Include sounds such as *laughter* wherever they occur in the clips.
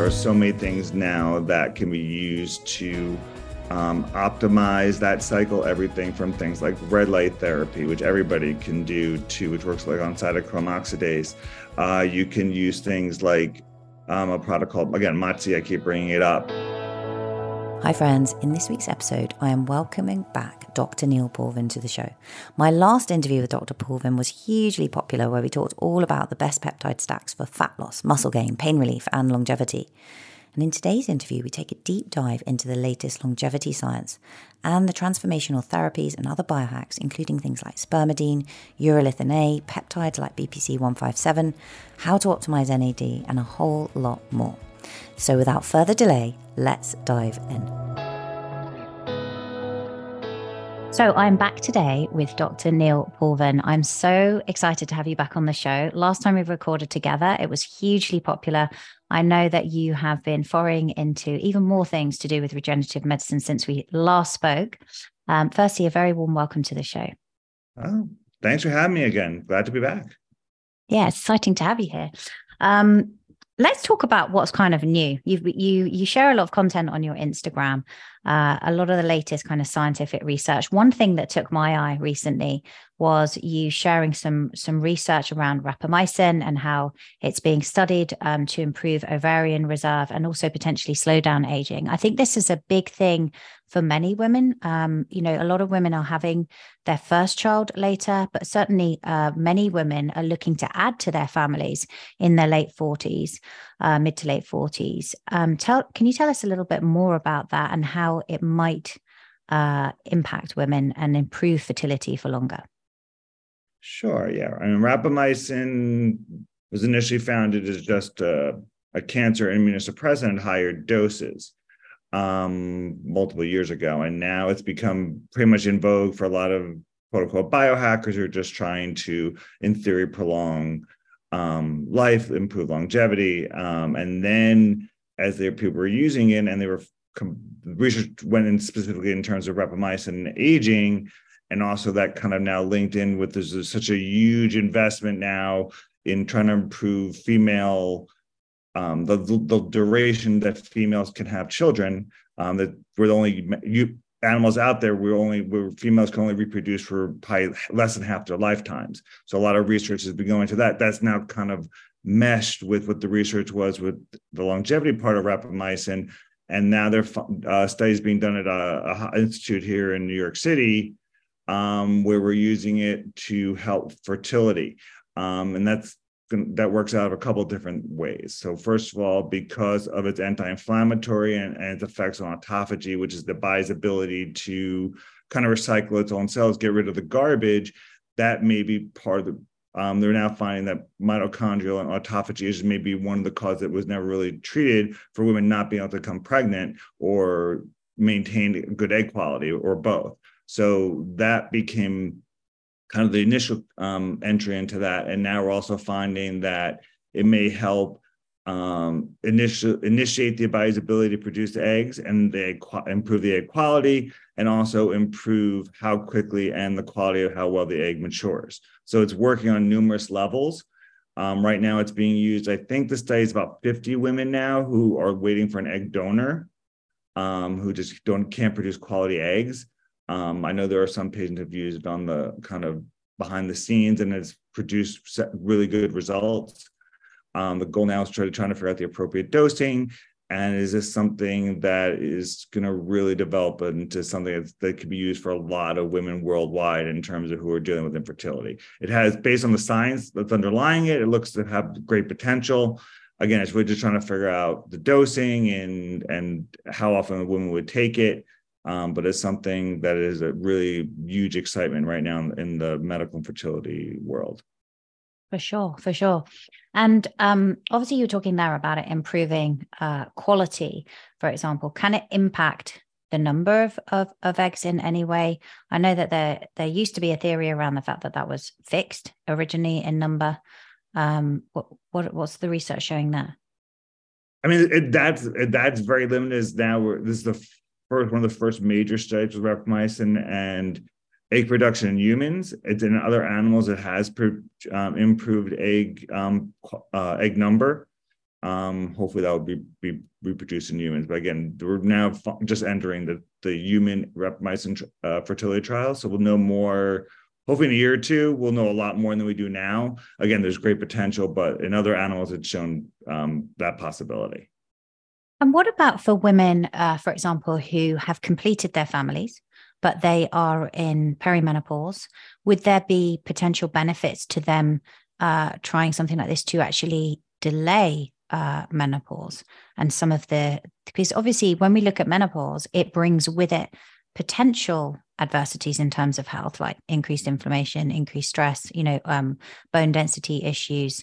there are so many things now that can be used to um, optimize that cycle. Everything from things like red light therapy, which everybody can do, to which works like on cytochrome oxidase. Uh, you can use things like um, a product called again MOTS-c. I keep bringing it up. Hi, friends. In this week's episode, I am welcoming back Dr. Neil Paulvin to the show. My last interview with Dr. Paulvin was hugely popular, where we talked all about the best peptide stacks for fat loss, muscle gain, pain relief, and longevity. And in today's interview, we take a deep dive into the latest longevity science and the transformational therapies and other biohacks, including things like spermidine, urolithin A, peptides like BPC 157, how to optimize NAD, and a whole lot more. So without further delay, let's dive in. So I'm back today with Dr. Neil Paulvin. I'm so excited to have you back on the show. Last time we recorded together, it was hugely popular. I know that you have been foraying into even more things to do with regenerative medicine since we last spoke. Um, firstly, a very warm welcome to the show. Oh, thanks for having me again. Glad to be back. Yeah, it's exciting to have you here. Um, let's talk about what's kind of new. You you you share a lot of content on your Instagram, uh, a lot of the latest kind of scientific research. One thing that took my eye recently was you sharing some some research around rapamycin and how it's being studied um, to improve ovarian reserve and also potentially slow down aging. I think this is a big thing for many women. Um, you know, a lot of women are having their first child later, but certainly uh, many women are looking to add to their families in their late 40s, uh, mid to late 40s. Um, tell, can you tell us a little bit more about that and how it might uh, impact women and improve fertility for longer? Sure. Yeah. I mean, rapamycin was initially founded as just a, a cancer immunosuppressant at higher doses um, multiple years ago. And now it's become pretty much in vogue for a lot of quote unquote biohackers who are just trying to, in theory, prolong um, life, improve longevity. Um, and then as their people were using it and they were research went in specifically in terms of rapamycin aging, and also that kind of now linked in with there's such a huge investment now in trying to improve female um, the, the duration that females can have children. Um, that we're the only you, animals out there. We're only we're, females can only reproduce for probably less than half their lifetimes. So a lot of research has been going to that. That's now kind of meshed with what the research was with the longevity part of rapamycin. And now there are uh, studies being done at a, a, institute here in New York City um, where we're using it to help fertility. Um, and that's that works out of a couple different ways. So first of all, because of its anti-inflammatory and, and, its effects on autophagy, which is the body's ability to kind of recycle its own cells, get rid of the garbage, that may be part of the. Um, they're now finding that mitochondrial and autophagy is maybe one of the causes that was never really treated for women not being able to become pregnant or maintain good egg quality or both. So that became kind of the initial um, entry into that. And now we're also finding that it may help um, initial, initiate the body's ability to produce eggs and they improve the egg quality and also improve how quickly and the quality of how well the egg matures. So it's working on numerous levels. Um, right now, it's being used. I think the study is about 50 women now who are waiting for an egg donor, um, who just don't can't produce quality eggs. Um, I know there are some patients have used on the kind of behind the scenes and it's produced really good results. Um, the goal now is try to trying to figure out the appropriate dosing. And is this something that is going to really develop into something that could be used for a lot of women worldwide in terms of who are dealing with infertility? It has, based on the science that's underlying it, it looks to have great potential. Again, it's really just trying to figure out the dosing and and how often a woman would take it um, but it's something that is a really huge excitement right now in the medical and fertility world. For sure, for sure. And um, obviously, you're talking there about it improving uh, quality, for example. Can it impact the number of, of, of eggs in any way? I know that there there used to be a theory around the fact that that was fixed originally in number. Um, what, what what's the research showing there? I mean, it, that's it, that's very limited. Is now this is the first one of the first major studies with rapamycin and egg production in humans. It's in other animals. It has um, improved egg um, uh, egg number. Um, hopefully that will be, be reproduced in humans. But again, we're now just entering the, the human rapamycin uh, fertility trial. So we'll know more, hopefully in a year or two, we'll know a lot more than we do now. Again, there's great potential, but in other animals, it's shown um, that possibility. And what about for women, uh, for example, who have completed their families, but they are in perimenopause? Would there be potential benefits to them uh, trying something like this to actually delay uh, menopause and some of the because obviously when we look at menopause it brings with it potential adversities in terms of health like increased inflammation increased stress you know um, bone density issues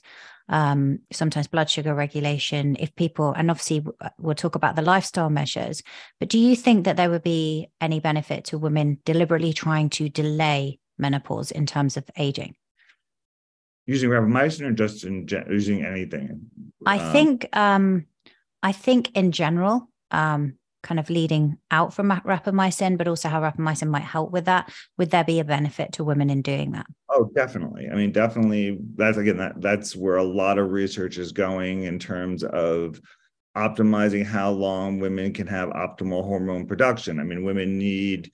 um, sometimes blood sugar regulation if people and obviously uh, we'll talk about the lifestyle measures but do you think that there would be any benefit to women deliberately trying to delay menopause in terms of aging using rapamycin or just in using anything? I um, think um, I think in general, um, kind of leading out from rapamycin, but also how rapamycin might help with that. Would there be a benefit to women in doing that? Oh, definitely. I mean, definitely. That's again that that's where a lot of research is going in terms of optimizing how long women can have optimal hormone production. I mean, women need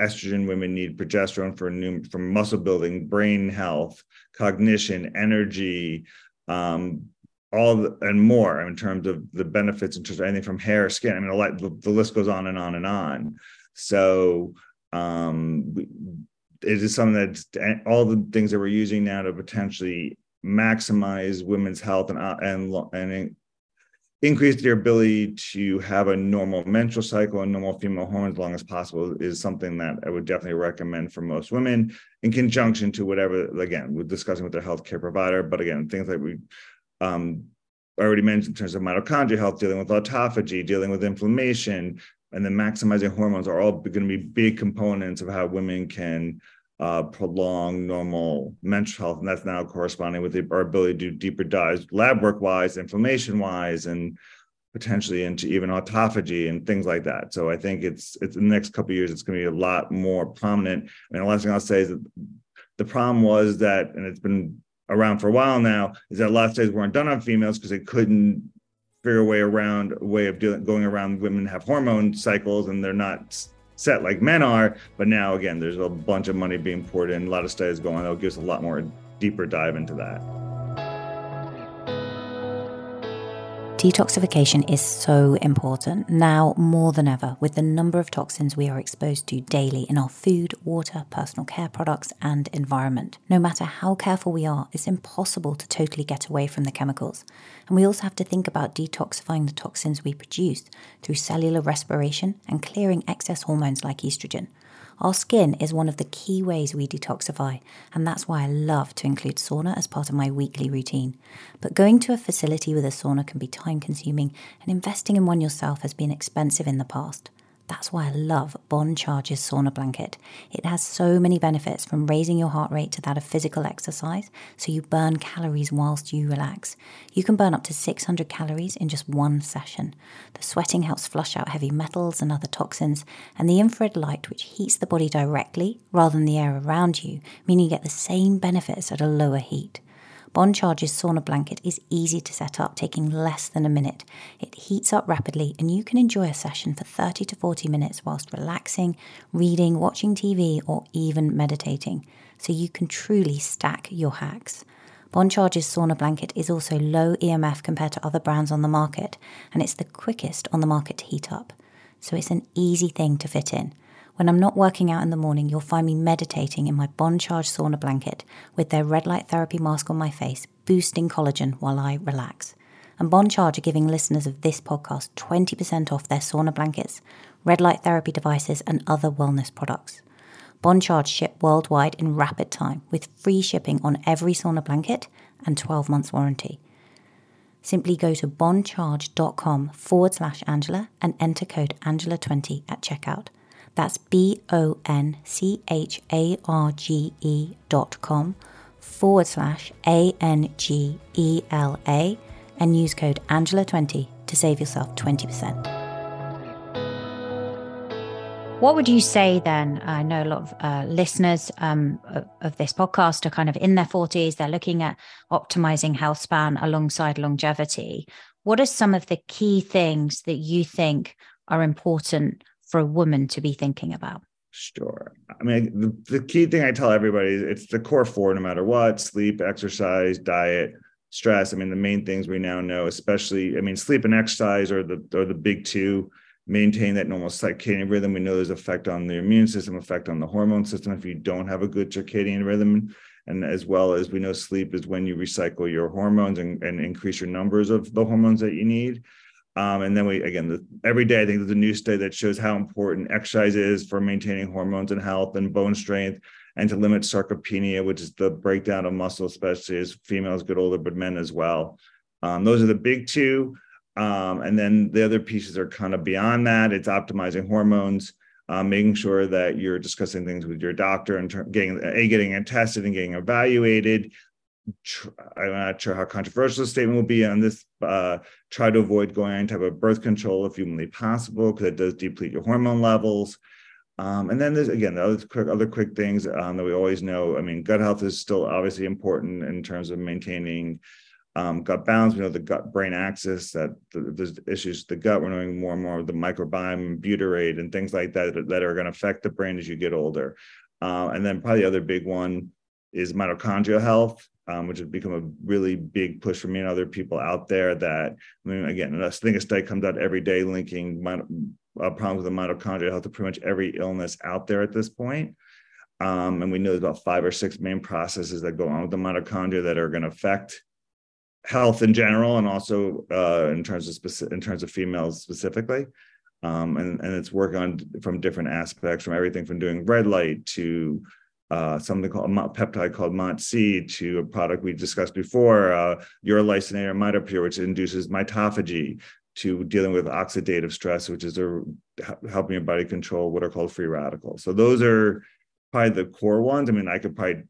estrogen women need progesterone for new for muscle building brain health cognition energy um, all the, and more in terms of the benefits in terms of anything from hair skin i mean the, the list goes on and on and on so um, it is something that all the things that we're using now to potentially maximize women's health and uh, and and increase their ability to have a normal menstrual cycle and normal female hormones as long as possible is something that I would definitely recommend for most women in conjunction to whatever, again, we're discussing with their healthcare provider. But again, things like we um, I already mentioned in terms of mitochondrial health, dealing with autophagy, dealing with inflammation, and then maximizing hormones are all going to be big components of how women can uh, prolong normal menstrual health. And that's now corresponding with the, our ability to do deeper dives, lab work wise, inflammation wise, and potentially into even autophagy and things like that. So I think it's it's the next couple years, it's going to be a lot more prominent. Mean, the last thing I'll say is that the problem was that, and it's been around for a while now, is that a lot of studies weren't done on females because they couldn't figure a way around a way of doing going around women have hormone cycles and they're not set like men are. But now, again, there's a bunch of money being poured in, a lot of studies going. on That'll give us a lot more deeper dive into that. Detoxification is so important now more than ever with the number of toxins we are exposed to daily in our food, water, personal care products, and environment. No matter how careful we are, it's impossible to totally get away from the chemicals. And we also have to think about detoxifying the toxins we produce through cellular respiration and clearing excess hormones like estrogen. Our skin is one of the key ways we detoxify, and that's why I love to include sauna as part of my weekly routine. But going to a facility with a sauna can be time consuming, and investing in one yourself has been expensive in the past. That's why I love Bon Charge's sauna blanket. It has so many benefits from raising your heart rate to that of physical exercise, so you burn calories whilst you relax. You can burn up to 600 calories in just one session. The sweating helps flush out heavy metals and other toxins, and the infrared light, which heats the body directly rather than the air around you, meaning you get the same benefits at a lower heat. Bon Charge's sauna blanket is easy to set up, taking less than a minute. It heats up rapidly, and you can enjoy a session for 30 to 40 minutes whilst relaxing, reading, watching TV, or even meditating. So you can truly stack your hacks. Bon Charge's sauna blanket is also low EMF compared to other brands on the market, and it's the quickest on the market to heat up. So it's an easy thing to fit in. When I'm not working out in the morning, you'll find me meditating in my Bon Charge sauna blanket with their red light therapy mask on my face, boosting collagen while I relax. And Bon Charge are giving listeners of this podcast 20% off their sauna blankets, red light therapy devices, and other wellness products. Bon Charge ship worldwide in rapid time with free shipping on every sauna blanket and 12 months warranty. Simply go to boncharge.com forward slash Angela and enter code Angela20 at checkout. That's B O N C H A R G E dot com forward slash A N G E L A and use code Angela20 to save yourself 20%. What would you say then? I know a lot of uh, listeners um, of, of, this podcast are kind of in their 40s. They're looking at optimizing health span alongside longevity. What are some of the key things that you think are important for a woman to be thinking about? Sure. I mean, the, the key thing I tell everybody is it's the core four no matter what sleep, exercise, diet, stress. I mean, the main things we now know, especially, I mean, sleep and exercise are the, are the big two maintain that normal circadian rhythm. We know there's effect on the immune system, effect on the hormone system if you don't have a good circadian rhythm. And as well as we know sleep is when you recycle your hormones and, and increase your numbers of the hormones that you need. Um, and then we again the, every day I think there's a new study that shows how important exercise is for maintaining hormones and health and bone strength and to limit sarcopenia, which is the breakdown of muscle, especially as females get older, but men as well. Um, those are the big two. Um, and then the other pieces are kind of beyond that. It's optimizing hormones, um, making sure that you're discussing things with your doctor and ter- getting a getting tested and getting evaluated. I'm not sure how controversial the statement will be on this. Uh, try to avoid going on type of birth control if humanly possible, because it does deplete your hormone levels. Um, and then there's again the other quick other quick things um, that we always know. I mean, gut health is still obviously important in terms of maintaining um, gut balance. We know the gut brain axis that the, there's issues the gut. We're knowing more and more of the microbiome, butyrate, and things like that that, that are going to affect the brain as you get older. Uh, and then probably the other big one is mitochondrial health, um, which has become a really big push for me and other people out there. That I mean, again, I think a study comes out every day linking uh, problems with the mitochondria health to pretty much every illness out there at this point. Um, and we know there's about five or six main processes that go on with the mitochondria that are going to affect health in general and also uh, in terms of specific, in terms of females specifically. Um, and, and it's work on from different aspects, from everything from doing red light to uh, something called a peptide called MOTS-c to a product we discussed before, uh, urolithin A mitopure, which induces mitophagy, to dealing with oxidative stress, which is a, helping your body control what are called free radicals. So those are probably the core ones. I mean, I could probably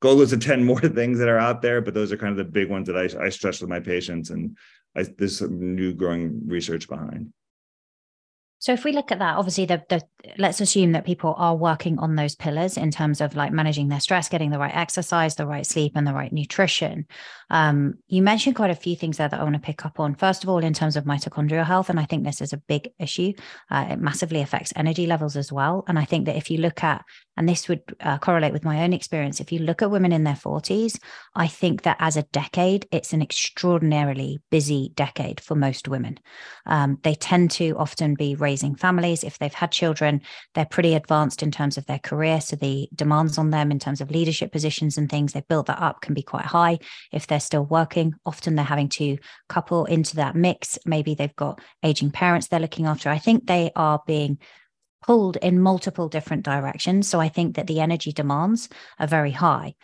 go list of 10 *laughs* more things that are out there, but those are kind of the big ones that I, I stress with my patients. And I, there's some new growing research behind. So if we look at that, obviously the, the let's assume that people are working on those pillars in terms of like managing their stress, getting the right exercise, the right sleep, and the right nutrition. Um, you mentioned quite a few things there that I want to pick up on. First of all, in terms of mitochondrial health, and I think this is a big issue. Uh, it massively affects energy levels as well. And I think that if you look at and this would uh, correlate with my own experience. If you look at women in their 40s, I think that as a decade, it's an extraordinarily busy decade for most women. Um, they tend to often be raising families. If they've had children, they're pretty advanced in terms of their career. So the demands on them in terms of leadership positions and things they've built that up can be quite high. If they're still working, often they're having to couple into that mix. Maybe they've got aging parents they're looking after. I think they are being pulled in multiple different directions. So I think that the energy demands are very high.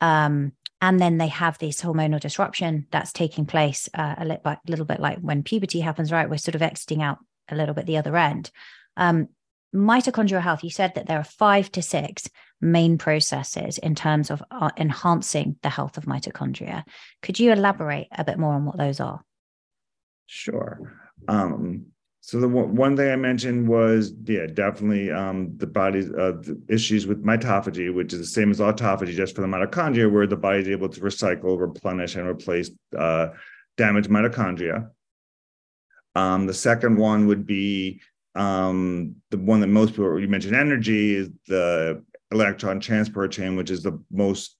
Um, and then they have this hormonal disruption that's taking place uh, a little bit, little bit like when puberty happens, right? We're sort of exiting out a little bit the other end. Um, mitochondrial health, you said that there are five to six main processes in terms of uh, enhancing the health of mitochondria. Could you elaborate a bit more on what those are? Sure. Um, so the one thing I mentioned was, yeah, definitely um, the body's uh, the issues with mitophagy, which is the same as autophagy, just for the mitochondria, where the body is able to recycle, replenish, and replace uh, damaged mitochondria. Um, the second one would be um, the one that most people you mentioned energy is the electron transport chain, which is the most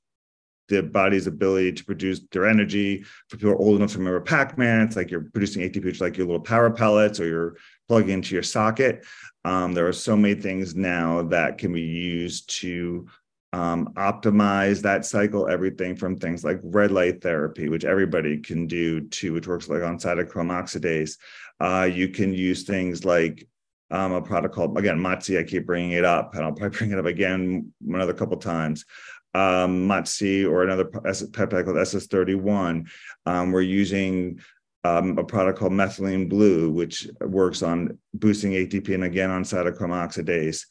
the body's ability to produce their energy. For people old enough to remember Pac-Man, it's like you're producing ATP, which like your little power pellets, or you're plugging into your socket. Um, there are so many things now that can be used to um, optimize that cycle. Everything from things like red light therapy, which everybody can do, to which works like on cytochrome oxidase. Uh, you can use things like um, a product called again MOTS-c. I keep bringing it up, and I'll probably *laughs* bring it up again another couple times um, MOTS-c or another peptide called SS31. Um, we're using um, a product called methylene blue, which works on boosting ATP and again on cytochrome oxidase.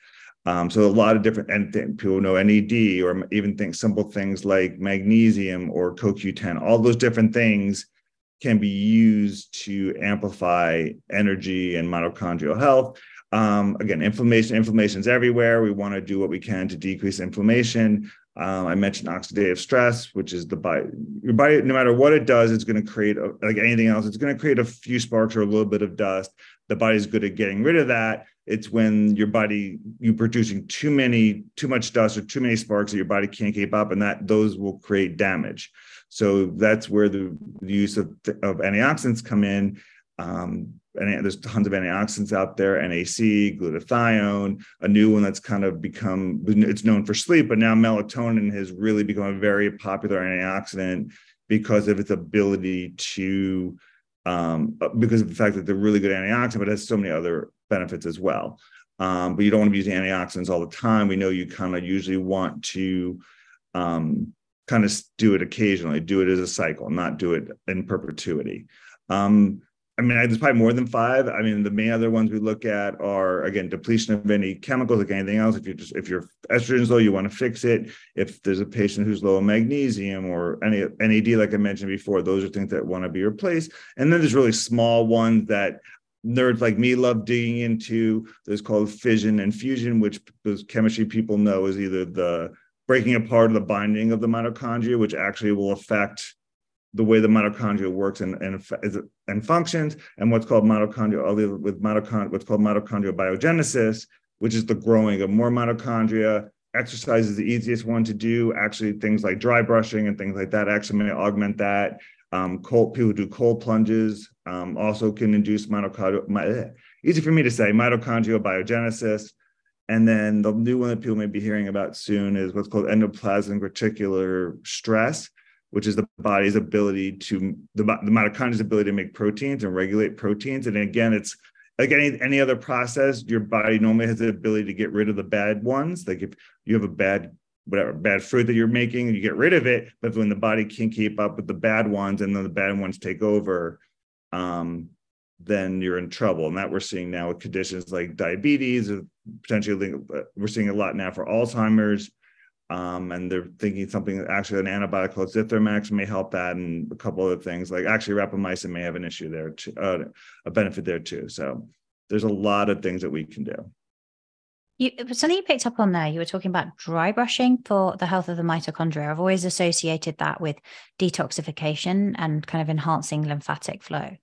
Um, so a lot of different and th- people know NAD or even think simple things like magnesium or CoQ10. All those different things can be used to amplify energy and mitochondrial health. Um, again, inflammation, inflammation is everywhere. We want to do what we can to decrease inflammation. Um, I mentioned oxidative stress, which is the body, your body, no matter what it does, it's going to create, a, like anything else, it's going to create a few sparks or a little bit of dust. The body's good at getting rid of that. It's when your body, you're producing too many, too much dust or too many sparks that your body can't keep up, and that those will create damage. So that's where the, the use of, of antioxidants come in. Um, and there's tons of antioxidants out there NAC, glutathione, a new one that's kind of become it's known for sleep, but now melatonin has really become a very popular antioxidant because of its ability to um, because of the fact that they're really good antioxidant, but has so many other benefits as well. Um, but you don't want to be using antioxidants all the time. We know you kind of usually want to um, kind of do it occasionally, do it as a cycle, not do it in perpetuity. Um, I mean, there's probably more than five. I mean, the main other ones we look at are again depletion of any chemicals, like anything else. If you just if your estrogen's low, you want to fix it. If there's a patient who's low in magnesium or any NAD, like I mentioned before, those are things that want to be replaced. And then there's really small ones that nerds like me love digging into. There's called fission and fusion, which those chemistry people know is either the breaking apart of the binding of the mitochondria, which actually will affect the way the mitochondria works and and, and functions, and what's called mitochondrial with mitochondria, what's called mitochondrial biogenesis, which is the growing of more mitochondria. Exercise is the easiest one to do. Actually, things like dry brushing and things like that actually may augment that. Um, cold people do cold plunges um, also can induce mitochondrial. Eh, easy for me to say mitochondrial biogenesis. And then the new one that people may be hearing about soon is what's called endoplasmic reticular stress, which is the body's ability to the, the mitochondria's ability to make proteins and regulate proteins. And again, it's like any any other process, your body normally has the ability to get rid of the bad ones. Like if you have a bad whatever bad fruit that you're making, you get rid of it. But when the body can't keep up with the bad ones, and then the bad ones take over, um, then you're in trouble. And that we're seeing now with conditions like diabetes, potentially we're seeing a lot now for Alzheimer's um, and they're thinking something actually an antibiotic called Zithromax may help that, and a couple other things like actually rapamycin may have an issue there, too, uh, a benefit there too. So there's a lot of things that we can do. You, something you picked up on there, you were talking about dry brushing for the health of the mitochondria. I've always associated that with detoxification and kind of enhancing lymphatic flow.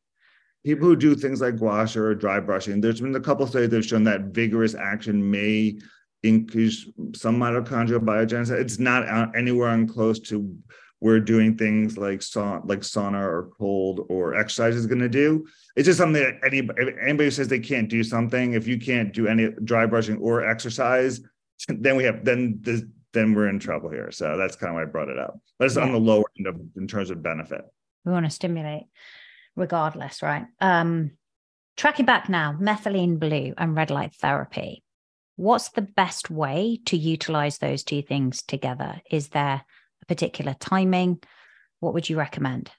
People who do things like gua sha or dry brushing, there's been a couple studies that have shown that vigorous action may increase some mitochondrial biogenesis. It's not anywhere close to where doing things like sauna, like sauna or cold or exercise is going to do. It's just something that anybody, anybody says they can't do something, if you can't do any dry brushing or exercise, *laughs* then we have then this, then we're in trouble here. So that's kind of why I brought it up. But it's yeah. on the lower end of, in terms of benefit. We want to stimulate regardless, right? Um, tracking back now, methylene blue and red light therapy what's the best way to utilize those two things together? Is there a particular timing? What would you recommend?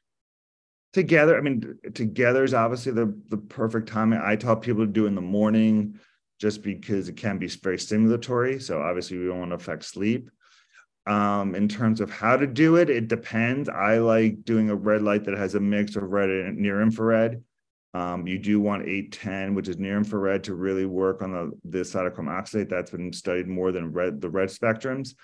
Together, I mean, together is obviously the, the perfect timing. I tell people to do in the morning just because it can be very stimulatory. So obviously we don't want to affect sleep. Um, in terms of how to do it, it depends. I like doing a red light that has a mix of red and near infrared. Um, you do want 810, which is near infrared, to really work on the, the cytochrome oxidase. That's been studied more than red, the red spectrums.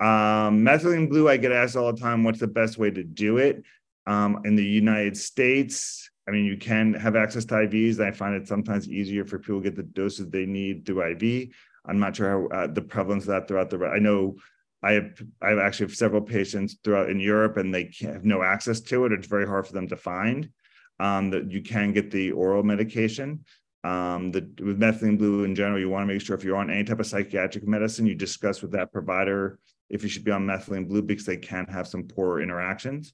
Um, methylene blue, I get asked all the time, what's the best way to do it? Um, in the United States, I mean, you can have access to IVs. I find it sometimes easier for people to get the doses they need through IV. I'm not sure how uh, the prevalence of that throughout the. I know I have I have actually have several patients throughout in Europe, and they have no access to it. It's very hard for them to find um, that you can get the oral medication. Um, the, with methylene blue in general, you want to make sure if you're on any type of psychiatric medicine, you discuss with that provider if you should be on methylene blue because they can have some poor interactions.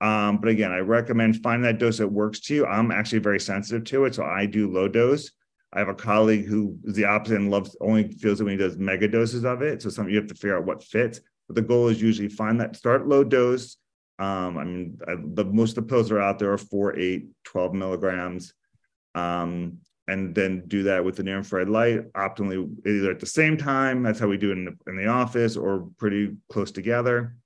Um, but again, I recommend finding that dose that works to you. I'm actually very sensitive to it, so I do low dose. I have a colleague who is the opposite and loves only feels it when he does mega doses of it. So some you have to figure out what fits. But the goal is usually find that start low dose, um, I mean, I, the most of the pills are out there are 4, 8, 12 milligrams. Um, and then do that with the near infrared light optimally either at the same time. That's how we do it in the, in the office or pretty close together.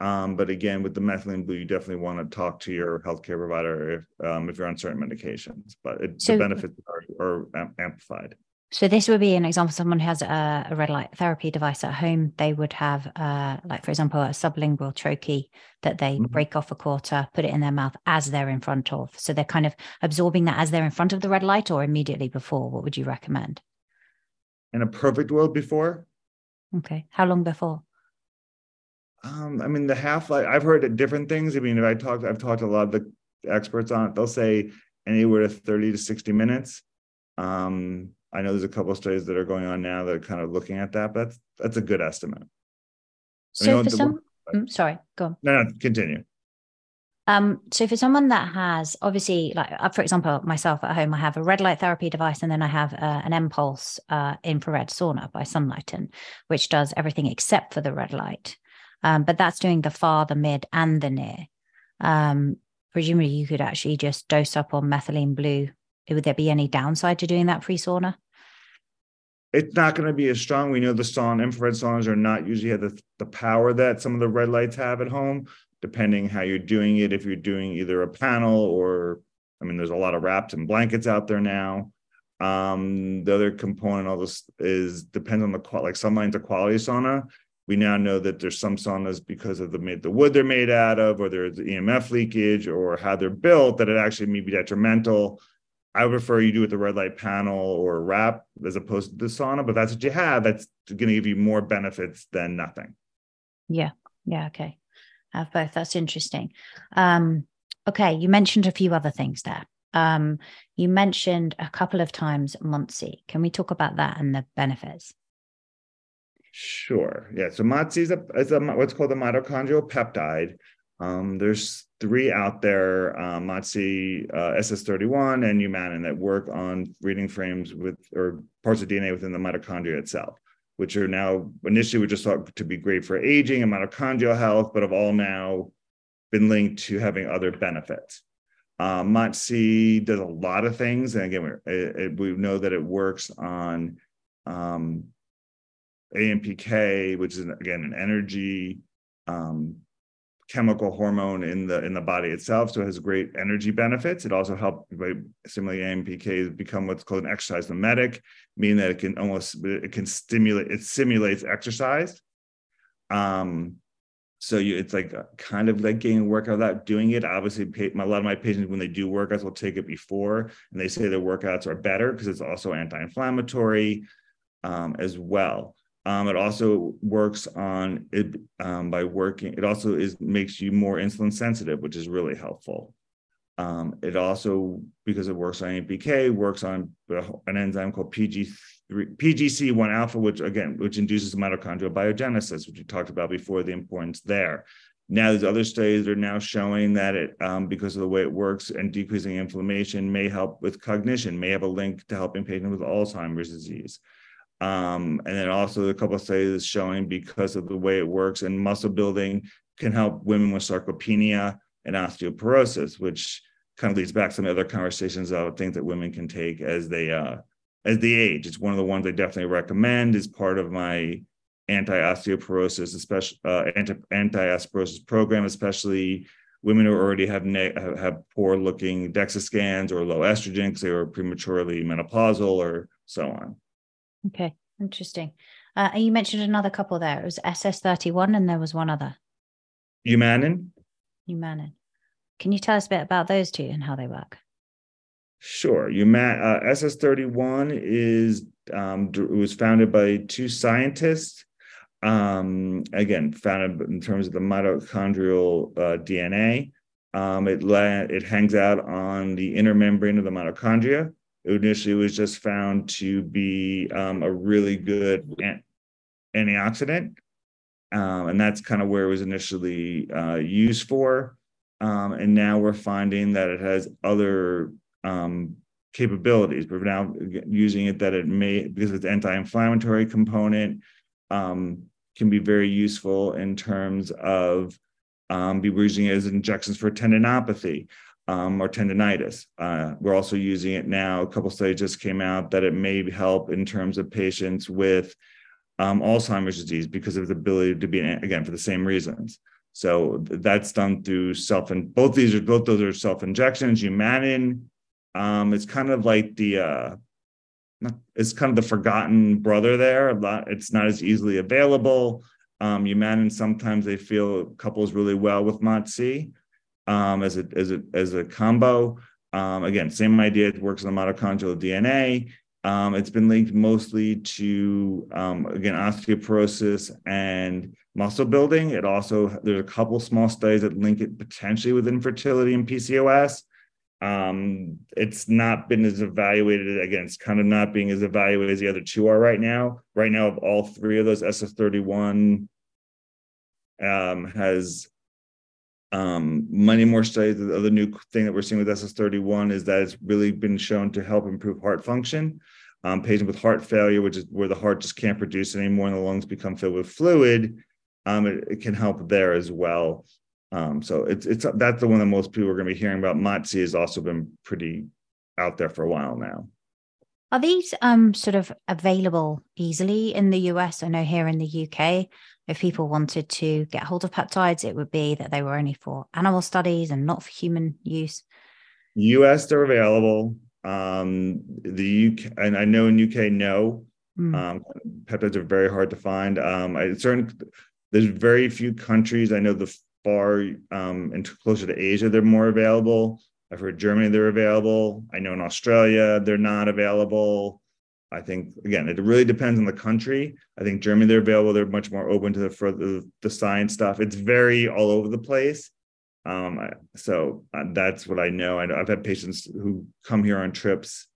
Um, but again, with the methylene blue, you definitely want to talk to your healthcare provider if, um, if you're on certain medications. But it, so, the benefits are, are amplified. So this would be an example. Someone who has a, a red light therapy device at home, they would have, uh, like for example, a sublingual troche that they mm-hmm. break off a quarter, put it in their mouth as they're in front of. So they're kind of absorbing that as they're in front of the red light, or immediately before. What would you recommend? In a perfect world, before. Okay. How long before? Um, I mean, the half life. I've heard different things. I mean, if I talked, I've talked to a lot of the experts on it. They'll say anywhere to thirty to sixty minutes. Um, I know there's a couple of studies that are going on now that are kind of looking at that, but that's that's a good estimate. So I mean, for some, mm, sorry, go on. No, no, continue. Um, so for someone that has obviously, like uh, for example, myself at home, I have a red light therapy device, and then I have uh, an M-Pulse uh, infrared sauna by Sunlighten, which does everything except for the red light. Um, but that's doing the far, the mid, and the near. Um, presumably, you could actually just dose up on methylene blue. Would there be any downside to doing that pre sauna? It's not going to be as strong. We know the sauna, infrared saunas are not usually have the, the power that some of the red lights have at home, depending how you're doing it. If you're doing either a panel or, I mean, there's a lot of wraps and blankets out there now. Um, the other component all this is depends on the quality. Like some lines are quality sauna. We now know that there's some saunas because of the the wood they're made out of, or there's EMF leakage, or how they're built, that it actually may be detrimental I would prefer you do with the red light panel or wrap as opposed to the sauna, but that's what you have. That's going to give you more benefits than nothing. Yeah. Yeah. Okay. Have both. That's interesting. Um, okay. You mentioned a few other things there. Um, you mentioned a couple of times MOTS-c. Can we talk about that and the benefits? Sure. Yeah. So MOTS-c is, a, is a, what's called a mitochondrial peptide. Um, there's three out there, um, MOTS-c, uh, SS31, and Humanin that work on reading frames with or parts of DNA within the mitochondria itself, which are now initially were just thought to be great for aging and mitochondrial health, but have all now been linked to having other benefits. Um, MOTS-c does a lot of things, and again, it, it, we know that it works on um, AMPK, which is again an energy um, chemical hormone in the in the body itself so it has great energy benefits. It also helps by similarly ampk become what's called an exercise mimetic meaning that it can almost it can stimulate it simulates exercise. Um so you it's like kind of like getting a workout without doing it. Obviously a lot of my patients when they do workouts will take it before and they say their workouts are better because it's also anti-inflammatory um, as well um, it also works on it um, by working. It also is makes you more insulin sensitive, which is really helpful. Um, it also, because it works on AMPK, works on an enzyme called PG3, PGC1 alpha, which again, which induces mitochondrial biogenesis, which we talked about before, the importance there. Now, there's other studies are now showing that it, um, because of the way it works and decreasing inflammation, may help with cognition, may have a link to helping patients with Alzheimer's disease. Um, and then also a couple of studies showing because of the way it works and muscle building can help women with sarcopenia and osteoporosis, which kind of leads back to some other conversations of things that women can take as they uh, as they age. It's one of the ones I definitely recommend as part of my anti-osteoporosis, especially uh, anti anti-osteoporosis program, especially women who already have ne- have poor looking DEXA scans or low estrogen because they were prematurely menopausal or so on. Okay, interesting. Uh, you mentioned another couple there. It was SS31 and there was one other. Humanin. Humanin. Can you tell us a bit about those two and how they work? Sure. Human, uh, SS31 is um, it was founded by two scientists. Um, again, founded in terms of the mitochondrial uh, DNA. Um, it la- it hangs out on the inner membrane of the mitochondria, initially was just found to be um, a really good antioxidant. Um, and that's kind of where it was initially uh, used for. Um, and now we're finding that it has other um, capabilities. We're now using it that it may, because it's anti-inflammatory component, um, can be very useful in terms of um, be using it as injections for tendinopathy um, or tendonitis. Uh, we're also using it now. A couple studies just came out that it may help in terms of patients with um, Alzheimer's disease because of the ability to be again for the same reasons. So that's done through self and both these are both those are self injections. Humanin, um, it's kind of like the uh, is kind of the forgotten brother there. A lot, it's not as easily available. Um, Humanin sometimes they feel couples really well with MOTS-c um, as a as a as a combo. Um, again, same idea. It works on the mitochondrial DNA. Um, it's been linked mostly to um, again osteoporosis and muscle building. It also there's a couple small studies that link it potentially with infertility and PCOS. Um, it's not been as evaluated again. It's kind of not being as evaluated as the other two are right now. Right now, of all three of those, SS31 um, has um, many more studies. The other new thing that we're seeing with SS31 is that it's really been shown to help improve heart function. Um, patients with heart failure, which is where the heart just can't produce anymore and the lungs become filled with fluid, um, it, it, can help there as well. Um, so it's it's that's the one that most people are going to be hearing about. MOTS-c has also been pretty out there for a while now. Are these um, sort of available easily in the US? I know here in the UK, if people wanted to get hold of peptides, it would be that they were only for animal studies and not for human use. US, they're available. Um, the UK, and I know in UK, no. Mm. Um, peptides are very hard to find. Um, I certain there's very few countries. I know the far um, and closer to Asia, they're more available. I've heard Germany they're available. I know in Australia they're not available. I think again, it really depends on the country. I think Germany they're available. They're much more open to the for the, the science stuff. It's very all over the place. Um, so uh, that's what I know. I, have had patients who come here on trips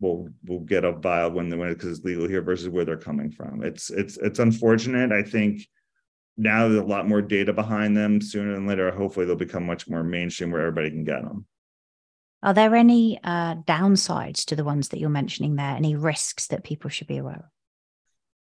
will will get a vial when they when because it's legal here versus where they're coming from. It's it's it's unfortunate. I think now there's a lot more data behind them. Sooner than later, hopefully they'll become much more mainstream where everybody can get them. Are there any uh, downsides to the ones that you're mentioning there? Any risks that people should be aware of?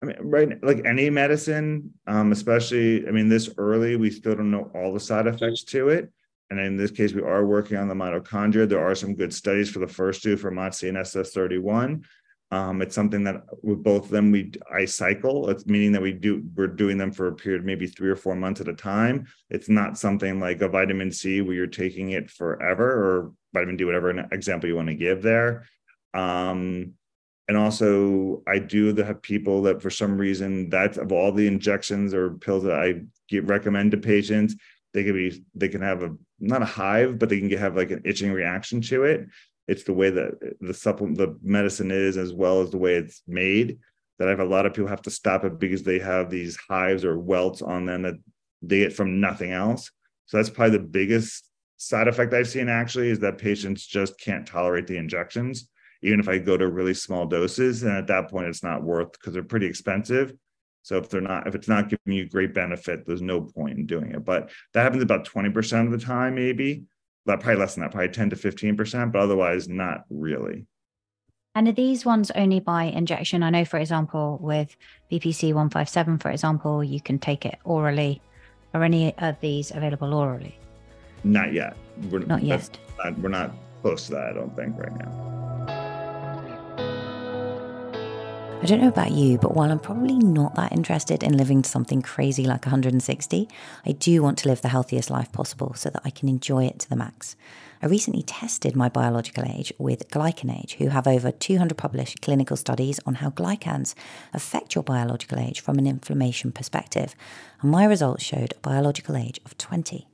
I mean, right, like any medicine, um, especially, I mean, this early, we still don't know all the side effects to it. And in this case, we are working on the mitochondria. There are some good studies for the first two for MOTS-c and SS31. Um, it's something that with both of them, we I cycle. It's meaning that we do we're doing them for a period maybe three or four months at a time. It's not something like a vitamin C where you're taking it forever or vitamin D, whatever an example you want to give there. Um, and also, I do have people that for some reason that of all the injections or pills that I get, recommend to patients, they can be they can have a not a hive, but they can have like an itching reaction to it it's the way that the supplement the medicine is as well as the way it's made that I have a lot of people have to stop it because they have these hives or welts on them that they get from nothing else. So that's probably the biggest side effect I've seen actually is that patients just can't tolerate the injections, even if I go to really small doses. And at that point, it's not worth because they're pretty expensive. So if they're not, if it's not giving you great benefit, there's no point in doing it. But that happens about 20% of the time, maybe probably less than that, probably 10 to 15%, but otherwise not really. And are these ones only by injection? I know, for example, with BPC 157, for example, you can take it orally. Are any of these available orally? Not yet. We're, not yet. Not, we're not close to that, I don't think, right now. I don't know about you, but while I'm probably not that interested in living to something crazy like 160, I do want to live the healthiest life possible so that I can enjoy it to the max. I recently tested my biological age with GlycanAge, who have over 200 published clinical studies on how glycans affect your biological age from an inflammation perspective, and my results showed a biological age of 20.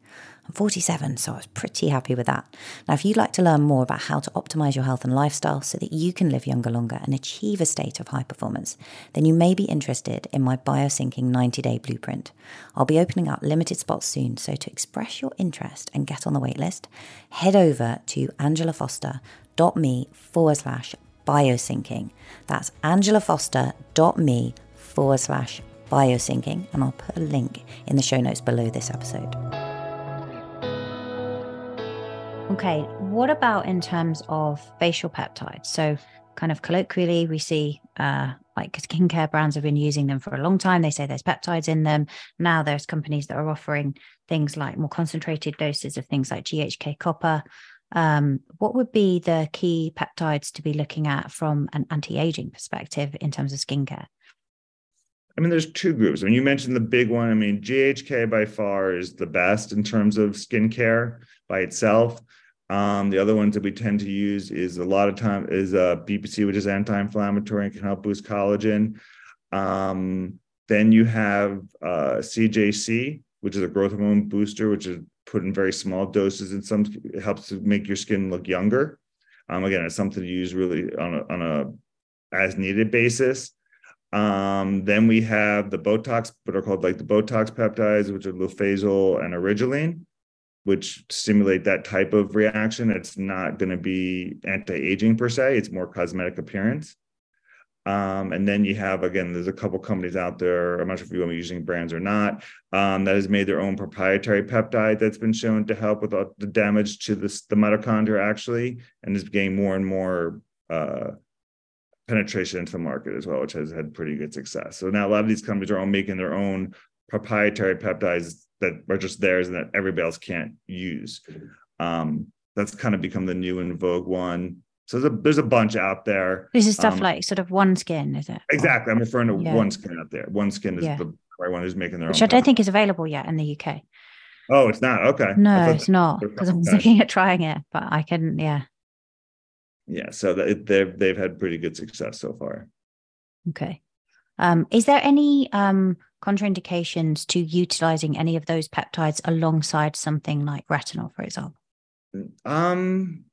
I'm 47, so I was pretty happy with that. Now, if you'd like to learn more about how to optimize your health and lifestyle so that you can live younger longer and achieve a state of high performance, then you may be interested in my biosyncing 90 day blueprint. I'll be opening up limited spots soon, so to express your interest and get on the waitlist, head over to angelafoster.me forward slash biosyncing. That's angelafoster.me forward slash biosyncing, and I'll put a link in the show notes below this episode. Okay, what about in terms of facial peptides? So, kind of colloquially, we see uh, like skincare brands have been using them for a long time. They say there's peptides in them. Now there's companies that are offering things like more concentrated doses of things like GHK copper. Um, what would be the key peptides to be looking at from an anti-aging perspective in terms of skincare? I mean, there's two groups. I mean, you mentioned the big one. I mean, GHK by far is the best in terms of skincare by itself. Um, the other ones that we tend to use is a lot of time is uh, BPC, which is anti-inflammatory and can help boost collagen. Um, then you have uh, CJC, which is a growth hormone booster, which is put in very small doses and some it helps to make your skin look younger. Um, again, it's something to use really on a, on a as needed basis. Um, then we have the Botox, what are called like the Botox peptides, which are Leuphasyl and Argireline, which stimulate that type of reaction. It's not going to be anti-aging per se; it's more cosmetic appearance. Um, and then you have again, there's a couple companies out there. I'm not sure if you want be using brands or not. Um, that has made their own proprietary peptide that's been shown to help with the damage to the mitochondria actually, and is getting more and more uh, penetration into the market as well, which has had pretty good success. So now a lot of these companies are all making their own proprietary peptides that are just theirs and that everybody else can't use. Um, that's kind of become the new in vogue one. So there's a there's a bunch out there. This is stuff um, like sort of OneSkin, is it? Exactly. I'm referring to yeah. OneSkin out there. OneSkin is yeah. the right one who's making their Which own. Which I don't think is available yet in the UK. Oh, it's not. Okay. No, it's not because I'm thinking at trying it, but I can. Yeah. Yeah. So they've they've had pretty good success so far. Okay. Um, is there any um, contraindications to utilizing any of those peptides alongside something like retinol, for example? Um,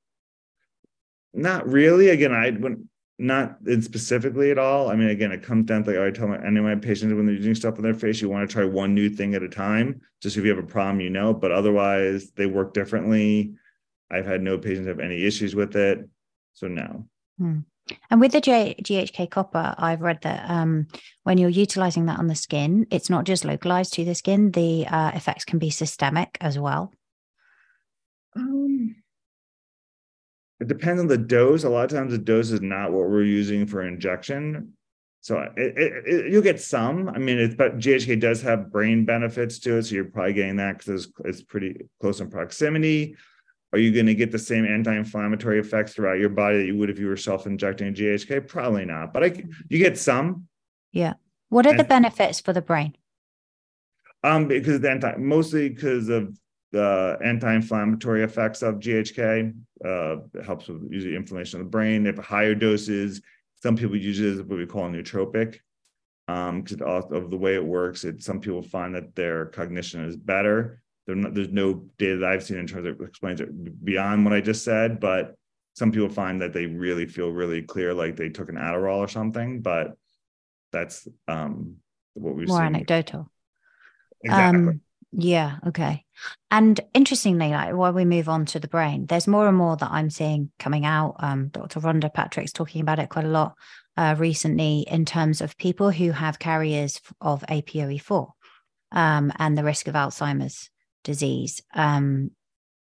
not really. Again, I wouldn't not specifically at all. I mean, again, it comes down to like I tell my, any of my patients when they're using stuff on their face, you want to try one new thing at a time. Just if you have a problem, you know, but otherwise they work differently. I've had no patients have any issues with it. So now. Hmm. And with the G- GHK copper, I've read that um, when you're utilizing that on the skin, it's not just localized to the skin, the uh, effects can be systemic as well. Um, it depends on the dose. A lot of times the dose is not what we're using for injection. So it, it, it, you'll get some. I mean, it's but GHK does have brain benefits to it, so you're probably getting that because it's, it's pretty close in proximity. Are you going to get the same anti-inflammatory effects throughout your body that you would if you were self-injecting GHK? Probably not, but I, you get some. Yeah. What are and, the benefits for the brain? Um, because the anti, mostly because of the anti-inflammatory effects of GHK. Uh, it helps with usually inflammation of the brain. If higher doses, some people use it as what we call a nootropic. Um, because of the way it works, it some people find that their cognition is better. Not, there's no data that I've seen in terms of explains it beyond what I just said, but some people find that they really feel really clear, like they took an Adderall or something. But that's um, what we've more seen. anecdotal. Exactly. Um, yeah. Okay. And interestingly, like while we move on to the brain, there's more and more that I'm seeing coming out. Um, Dr. Rhonda Patrick's talking about it quite a lot uh, recently in terms of people who have carriers of APOE4 um, and the risk of Alzheimer's disease. Um,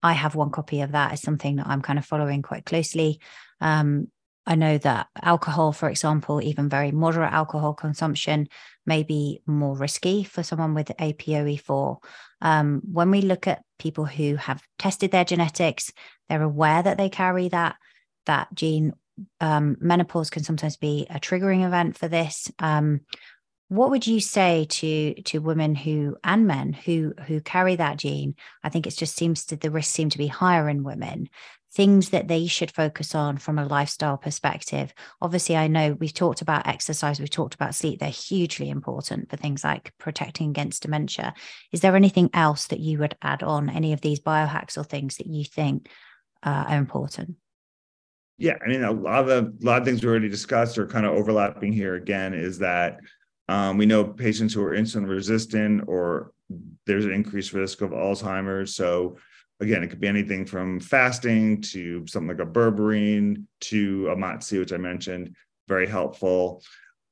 I have one copy of that as something that I'm kind of following quite closely. Um, I know that alcohol, for example, even very moderate alcohol consumption may be more risky for someone with APOE4. Um, when we look at people who have tested their genetics, they're aware that they carry that that gene. Um, menopause can sometimes be a triggering event for this. Um, what would you say to to women who and men who who carry that gene? I think it just seems to the risks seem to be higher in women things that they should focus on from a lifestyle perspective. Obviously, I know we've talked about exercise, we've talked about sleep. They're hugely important for things like protecting against dementia. Is there anything else that you would add on, any of these biohacks or things that you think uh, are important? Yeah, I mean, a lot of the, a lot of things we already discussed are kind of overlapping here. Again, is that um, we know patients who are insulin resistant or there's an increased risk of Alzheimer's. So again, it could be anything from fasting to something like a berberine to a MOTS-c, which I mentioned, very helpful.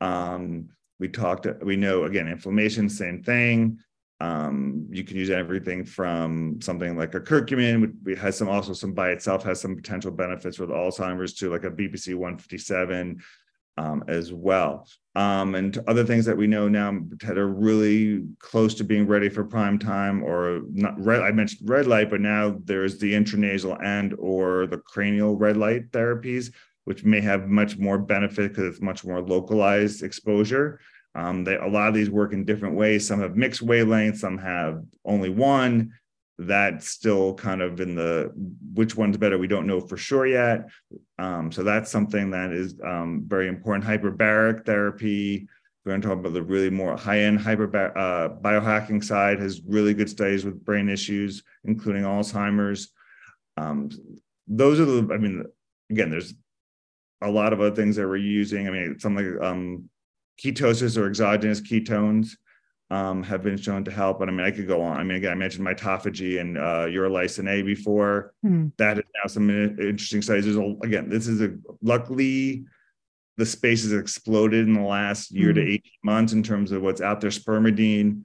Um, we talked, we know again, inflammation, same thing. Um, you can use everything from something like a curcumin, which has some also some by itself has some potential benefits with Alzheimer's to like a BPC 157 um, as well. Um, and other things that we know now that are really close to being ready for prime time or not red, I mentioned red light, but now there's the intranasal and or the cranial red light therapies, which may have much more benefit because it's much more localized exposure. Um, they, a lot of these work in different ways. Some have mixed wavelengths, some have only one. That's still kind of in the which one's better we don't know for sure yet. Um, so that's something that is um, very important. Hyperbaric therapy we're going to talk about the really more high-end hyper uh, biohacking side has really good studies with brain issues including alzheimer's. Um, those are the i mean again there's a lot of other things that we're using. I mean something like um, ketosis or exogenous ketones um, have been shown to help. But I mean, I could go on. I mean, again, I mentioned mitophagy and uh, urolithin A before. Mm. That is now some interesting studies. There's a, again, this is a luckily the space has exploded in the last year mm. to 18 months in terms of what's out there. Spermidine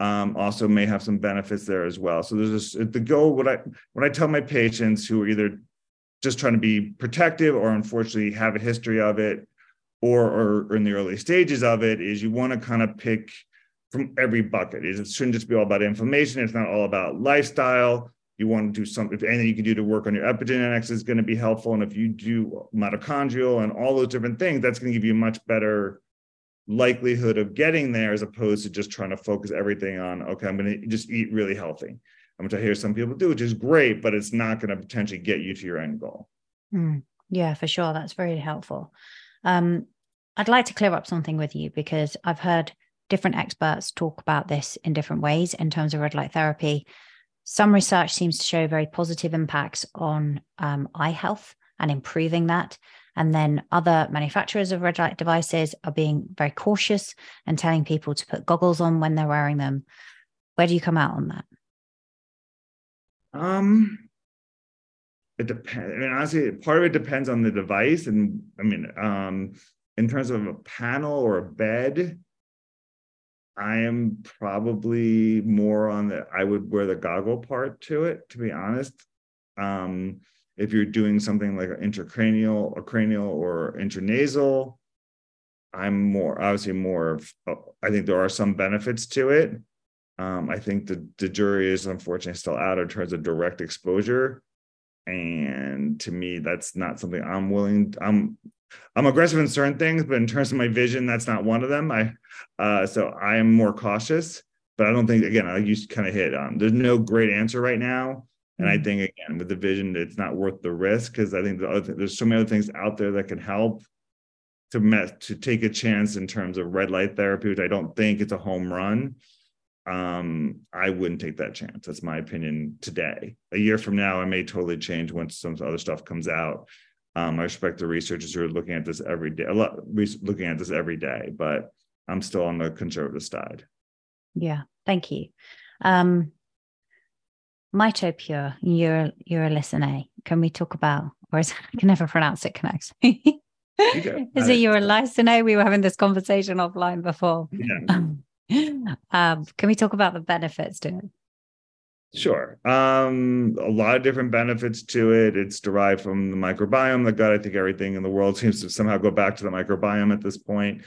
um, also may have some benefits there as well. So there's this, the goal. What I when I tell my patients who are either just trying to be protective or unfortunately have a history of it or, or in the early stages of it is you want to kind of pick from every bucket. It shouldn't just be all about inflammation. It's not all about lifestyle. You want to do something, if anything you can do to work on your epigenetics is going to be helpful. And if you do mitochondrial and all those different things, that's going to give you a much better likelihood of getting there as opposed to just trying to focus everything on, okay, I'm going to just eat really healthy, which I hear some people do, which is great, but it's not going to potentially get you to your end goal. Mm, yeah, for sure. That's very helpful. Um, I'd like to clear up something with you because I've heard different experts talk about this in different ways in terms of red light therapy. Some research seems to show very positive impacts on um, eye health and improving that. And then other manufacturers of red light devices are being very cautious and telling people to put goggles on when they're wearing them. Where do you come out on that? Um, it depends. I mean, honestly, part of it depends on the device, and I mean, um, in terms of a panel or a bed, I am probably more on the I would wear the goggle part to it, to be honest. Um, if you're doing something like intracranial or cranial or intranasal, I'm more obviously more of, I think there are some benefits to it. Um, I think the, the jury is unfortunately still out in terms of direct exposure. And to me, that's not something I'm willing, I'm I'm aggressive in certain things, but in terms of my vision, that's not one of them. I uh, so I am more cautious, but I don't think again I used to kind of hit. Um, there's no great answer right now, and I mm-hmm. think again with the vision, it's not worth the risk because I think the other, there's so many other things out there that can help to met, to take a chance in terms of red light therapy, which I don't think it's a home run. Um, I wouldn't take that chance. That's my opinion today. A year from now, I may totally change once some other stuff comes out um, I respect the researchers who are looking at this every day, a lot looking at this every day, but I'm still on the conservative side. Yeah, thank you. Um, Mitopure, you're you're a listener. Can we talk about, or is, *laughs* I can never pronounce it, can I? *laughs* is it you're a listener? We were having this conversation offline before. Yeah. um, *laughs* *laughs* can we talk about the benefits to it? Sure. Um, a lot of different benefits to it. It's derived from the microbiome. The gut, I think everything in the world seems to somehow go back to the microbiome at this point.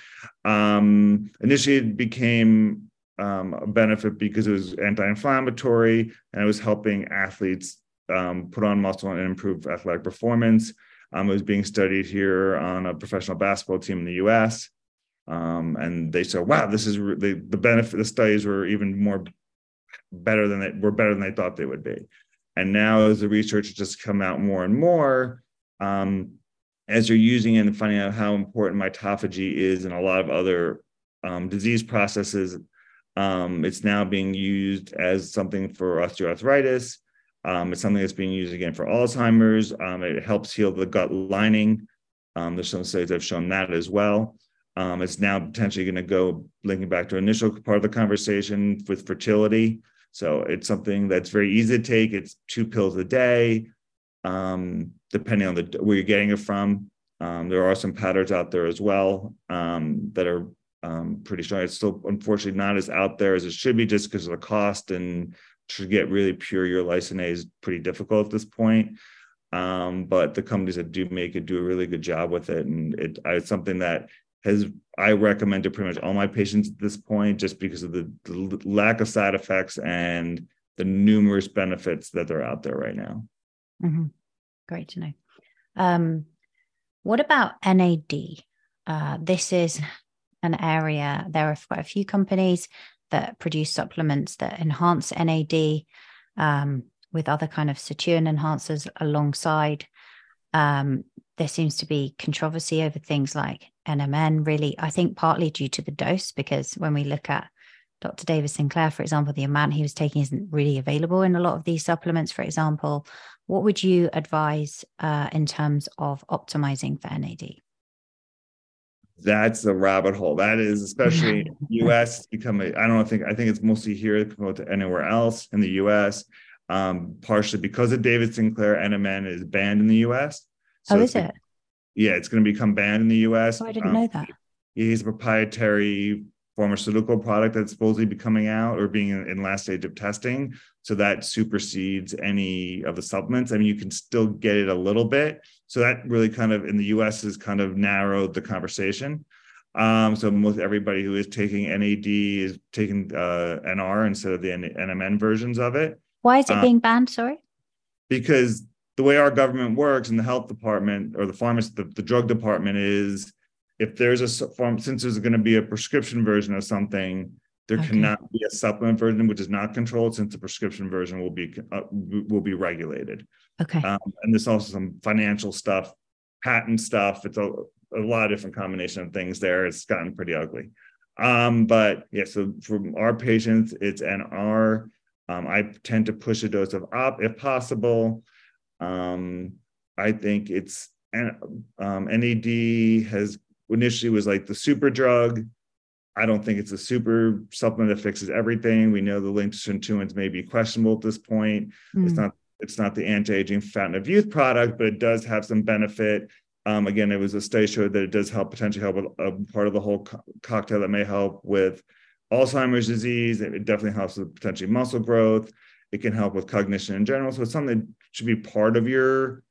Um, initially, it became um, a benefit because it was anti-inflammatory and it was helping athletes um, put on muscle and improve athletic performance. Um, it was being studied here on a professional basketball team in the U.S. Um, and they said, "Wow, this is the the benefit." The studies were even more better than they were better than they thought they would be. And now, as the research has just come out more and more, um, as you're using it and finding out how important mitophagy is in a lot of other um, disease processes, um, it's now being used as something for osteoarthritis. Um, it's something that's being used again for Alzheimer's. Um, it helps heal the gut lining. There's some studies that have shown that as well. Um, it's now potentially going to go linking back to initial part of the conversation with fertility. So it's something that's very easy to take. It's two pills a day, um, depending on the where you're getting it from. Um, there are some patterns out there as well um, that are um, pretty strong. It's still unfortunately not as out there as it should be, just because of the cost and to get really pure urolithin A is pretty difficult at this point. Um, but the companies that do make it do a really good job with it, and it, it's something that has I recommend to pretty much all my patients at this point, just because of the, the lack of side effects and the numerous benefits that are out there right now. Mm-hmm. Great to know. Um, what about NAD? Uh, this is an area. There are quite a few companies that produce supplements that enhance NAD. um, with other kind of sirtuin enhancers alongside. Um, there seems to be controversy over things like NMN, really, I think partly due to the dose, because when we look at Dr. David Sinclair, for example, the amount he was taking isn't really available in a lot of these supplements, for example. What would you advise uh, in terms of optimizing for NAD? That's a rabbit hole. That is especially US *laughs* become a, I don't think I think it's mostly here compared to anywhere else in the US. Um, partially because of David Sinclair, NMN is banned in the US. So oh, is it? Yeah, it's going to become banned in the US. Oh, I didn't um, know that. He's a proprietary pharmaceutical product that's supposedly be coming out or being in, in, last stage of testing. So that supersedes any of the supplements. I mean, you can still get it a little bit. So that really kind of in the US has kind of narrowed the conversation. Um, so most everybody who is taking NAD is taking uh, NR instead of the NMN versions of it. Why is it um, being banned? Sorry. Because the way our government works in the health department or the pharmacy, the, the drug department is if there's a form, since there's going to be a prescription version of something, there okay. cannot be a supplement version which is not controlled since the prescription version will be uh, will be regulated. Okay. Um, and there's also some financial stuff, patent stuff. It's a, a lot of different combination of things there. It's gotten pretty ugly. Um, but yeah, so for our patients, it's NR. Um, I tend to push a dose of op if possible. Um, I think it's um, NAD has initially was like the super drug. I don't think it's a super supplement that fixes everything. We know the link to sirtuins may be questionable at this point. Mm. It's not it's not the anti-aging fountain of youth product, but it does have some benefit. Um, again, it was a study showed that it does help potentially help with a part of the whole co- cocktail that may help with Alzheimer's disease. It definitely helps with potentially muscle growth. It can help with cognition in general. So it's something that should be part of your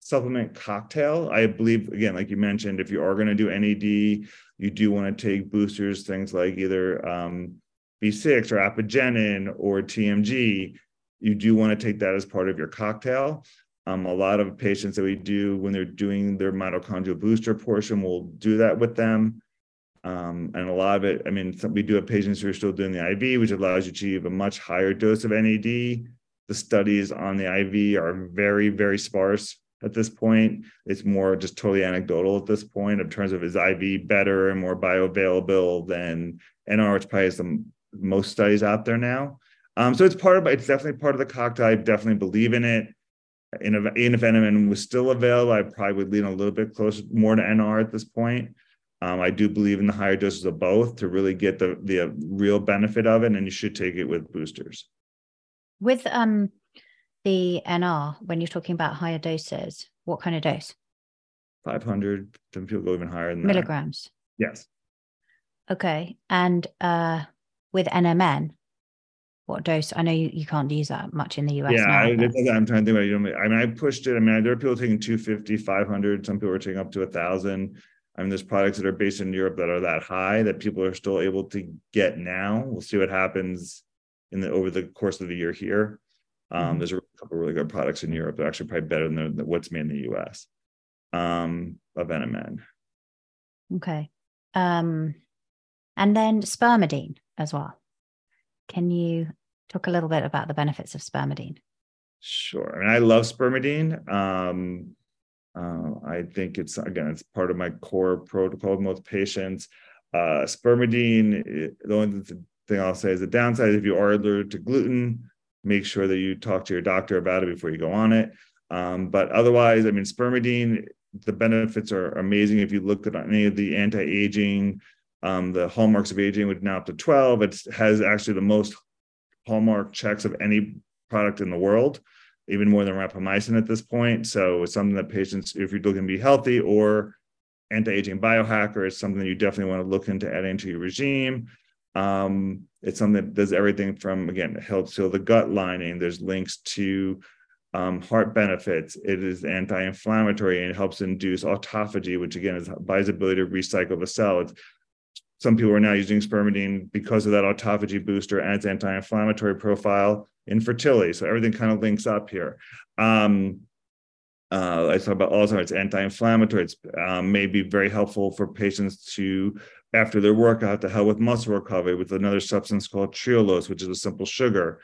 supplement cocktail. I believe, again, like you mentioned, if you are going to do NAD, you do want to take boosters, things like either um, B6 or apigenin or TMG. You do want to take that as part of your cocktail. Um, a lot of patients that we do when they're doing their mitochondrial booster portion, we'll do that with them. Um, and a lot of it, I mean, we do have patients who are still doing the IV, which allows you to achieve a much higher dose of NAD. The studies on the IV are very, very sparse at this point. It's more just totally anecdotal at this point in terms of is IV better and more bioavailable than NR, which probably has the most studies out there now. Um, so it's part of it's definitely part of the cocktail. I definitely believe in it. In a, even if was still available, I probably would lean a little bit closer more to NR at this point. Um, I do believe in the higher doses of both to really get the the real benefit of it, and you should take it with boosters. With um the NR, when you're talking about higher doses, what kind of dose? 500. Some people go even higher than milligrams. That. Yes. Okay. And uh, with NMN, what dose? I know you, you can't use that much in the US. Yeah, now, I, am trying to think about it. I mean, I pushed it. I mean, there are people taking 250, 500. Some people are taking up to a thousand. I mean, there's products that are based in Europe that are that high that people are still able to get now. We'll see what happens in the over the course of the year here. Um, mm-hmm. There's a couple really good products in Europe that are actually probably better than, the, what's made in the US um, of NMN. Okay. Um, and then spermidine as well. Can you talk a little bit about the benefits of spermidine? Sure. I mean, I love spermidine. Um, uh, I think it's again, it's part of my core protocol with most patients. Uh, spermidine, the only thing I'll say is the downside if you are allergic to gluten, make sure that you talk to your doctor about it before you go on it. Um, but otherwise, I mean, spermidine, the benefits are amazing. If you look at any of the anti-aging, um, the hallmarks of aging with now up to 12, it has actually the most hallmark checks of any product in the world, even more than rapamycin at this point. So it's something that patients, if you're looking to be healthy or anti-aging biohacker, it's something you definitely want to look into adding to your regime. Um, it's something that does everything from again it helps heal the gut lining. There's links to um, heart benefits. It is anti-inflammatory and it helps induce autophagy, which again is its ability to recycle the cell. It's, some people are now using spermidine because of that autophagy booster and its anti-inflammatory profile in fertility. So everything kind of links up here. Um, uh, I talk about Alzheimer's, it's anti-inflammatory. It's um, may be very helpful for patients to after their workout to help with muscle recovery with another substance called trehalose, which is a simple sugar.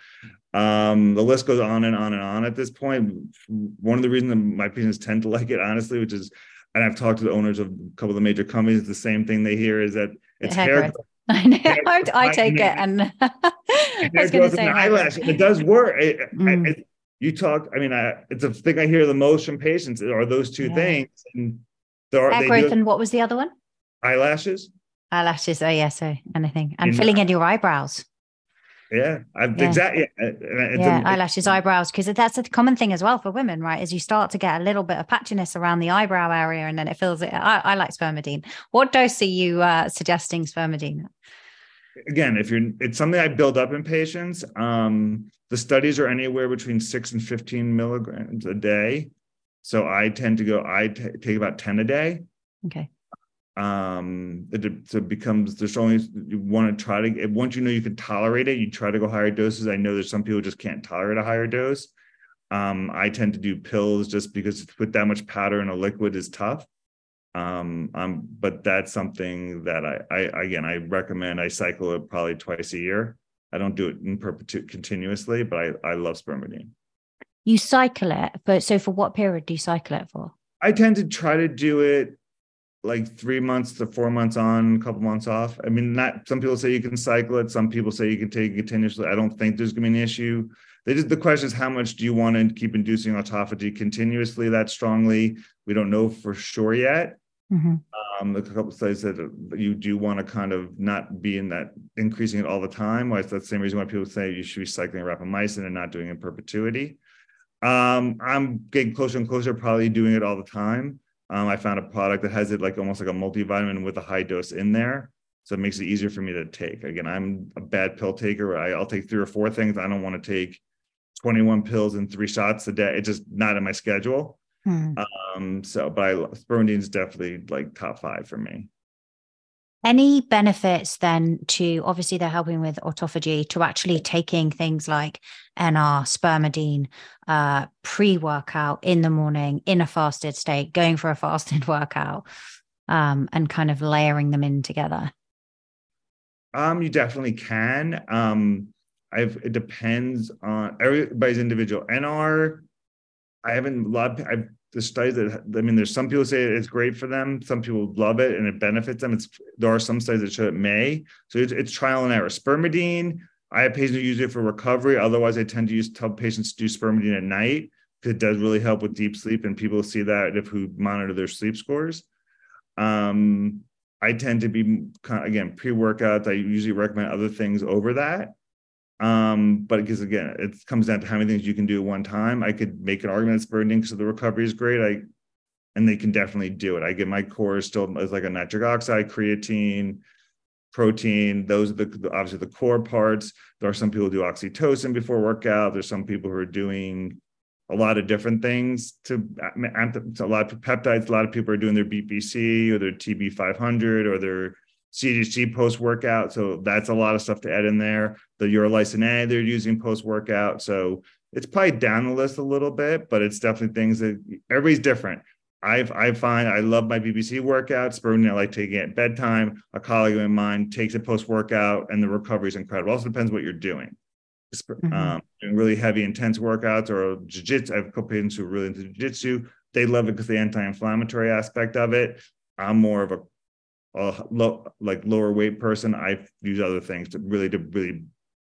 Um, the list goes on and on and on at this point. One of the reasons my patients tend to like it, honestly, which is, and I've talked to the owners of a couple of the major companies, the same thing they hear is that it's hair. hair *laughs* I know. I, I take it, and *laughs* I was going to say eyelash. It does work. It, mm. it, you talk. I mean, I, it's a thing I hear the most from patients are those two yeah. things. And there are, hair growth, and what was the other one? Eyelashes. Eyelashes. Oh yeah. So anything, and in, filling in your eyebrows. Yeah, I've, yeah. exactly. yeah, eyelashes, eyebrows, because that's a common thing as well for women, right? As you start to get a little bit of patchiness around the eyebrow area, and then it fills it. I, I like spermidine. What dose are you uh, suggesting spermidine? Again, if you're, it's something I build up in patients. Um, the studies are anywhere between six and fifteen milligrams a day, so I tend to go. I t- take about ten a day. Okay um it, it becomes there's only you want to try to once you know you can tolerate it you try to go higher doses. I know there's some people just can't tolerate a higher dose. Um i tend to do pills just because to put that much powder in a liquid is tough. Um um but that's something that i i again i recommend i cycle it probably twice a year. I don't do it in perpetuity continuously but i i love spermidine. You cycle it but so for what period do you cycle it for? I tend to try to do it like three months to four months on, a couple months off. I mean, not some people say you can cycle it, some people say you can take it continuously. I don't think there's gonna be an issue. They just the question is how much do you want to keep inducing autophagy continuously that strongly? We don't know for sure yet. Mm-hmm. Um, a couple of studies that you do want to kind of not be in that increasing it all the time. Why it's the same reason why people say you should be cycling rapamycin and not doing it in perpetuity. Um, I'm getting closer and closer, probably doing it all the time. Um, I found a product that has it like almost like a multivitamin with a high dose in there. So it makes it easier for me to take. Again, I'm a bad pill taker. I, will take three or four things. I don't want to take 21 pills and three shots a day. It's just not in my schedule. Hmm. Um, so, but I, spermidine is definitely like top five for me. Any benefits then to obviously they're helping with autophagy to actually taking things like NR, spermidine, uh, pre workout in the morning in a fasted state, going for a *laughs* fasted workout, um, and kind of layering them in together? Um, you definitely can. Um, I've it depends on everybody's individual. NR, I haven't loved. I've the studies that I mean, there's some people say it's great for them. Some people love it and it benefits them. It's there are some studies that show it may. So it's, it's trial and error. Spermidine, I have patients who use it for recovery. Otherwise, I tend to use tell patients to do spermidine at night because it does really help with deep sleep, and people see that if who monitor their sleep scores. Um, I tend to be again pre-workouts. I usually recommend other things over that. Um, but because again, it comes down to how many things you can do at one time. I could make an argument that burning because the recovery is great. I and they can definitely do it. I get my core still as like a nitric oxide, creatine, protein. Those are the obviously the core parts. There are some people who do oxytocin before workout. There's some people who are doing a lot of different things to a lot of peptides. A lot of people are doing their BPC or their TB 500 or their CJC post workout. So that's a lot of stuff to add in there. The urolithin A they're using post workout. So it's probably down the list a little bit, but it's definitely things that everybody's different. I I find I love my BBC workouts. Burning, I like taking it at bedtime. A colleague of mine takes it post workout, and the recovery is incredible. Also depends what you're doing. Mm-hmm. Um, doing really heavy, intense workouts or jiu-jitsu. I have a couple patients who are really into jiu-jitsu. They love it because the anti-inflammatory aspect of it. I'm more of a a low, like lower weight person, I use other things to really to really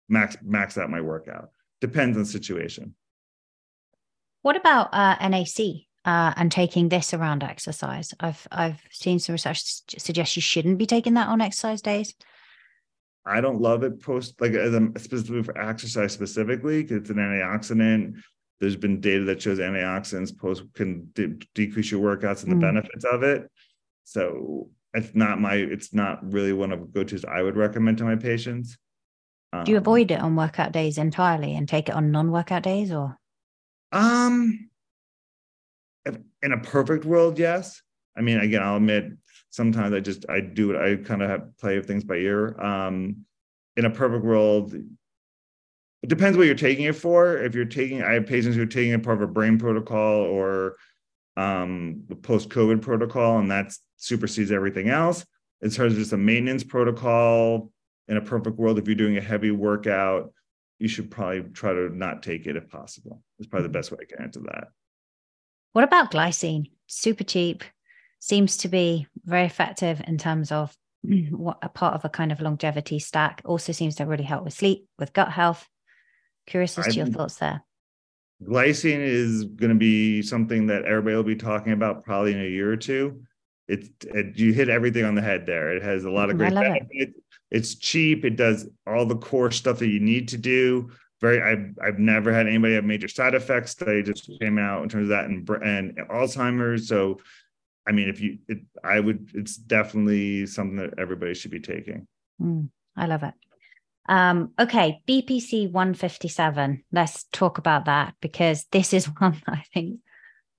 max max out my workout. Depends on the situation. What about uh, NAC uh, and taking this around exercise? I've I've seen some research suggest you shouldn't be taking that on exercise days. I don't love it post like as a, specifically for exercise specifically because it's an antioxidant. There's been data that shows antioxidants post can de- decrease your workouts and the mm. benefits of it. So it's not my it's not really one of the go-to's I would recommend to my patients. Um, Do you avoid it on workout days entirely and take it on non-workout days or? Um in a perfect world, yes. I mean, again, I'll admit sometimes I just I do it, I kind of have play of things by ear. Um in a perfect world, it depends what you're taking it for. If you're taking, I have patients who are taking it part of a brain protocol or um, the post-COVID protocol, and that supersedes everything else. in terms of just a maintenance protocol, in a perfect world, if you're doing a heavy workout, you should probably try to not take it if possible. It's probably the mm-hmm. best way I can answer that. What about glycine? Super cheap, seems to be very effective in terms of *clears throat* what a part of a kind of longevity stack. Also seems to really help with sleep, with gut health. Curious as to your thoughts there. Glycine is going to be something that everybody will be talking about probably in a year or two. It, it you hit everything on the head there. It has a lot of great benefits. It. It's cheap. It does all the core stuff that you need to do. Very, I've, I've never had anybody have major side effects. They just came out in terms of that and, and Alzheimer's. So, I mean, if you, it, I would, it's definitely something that everybody should be taking. Mm, I love it. Um, okay, BPC 157. Let's talk about that because this is *laughs* one I think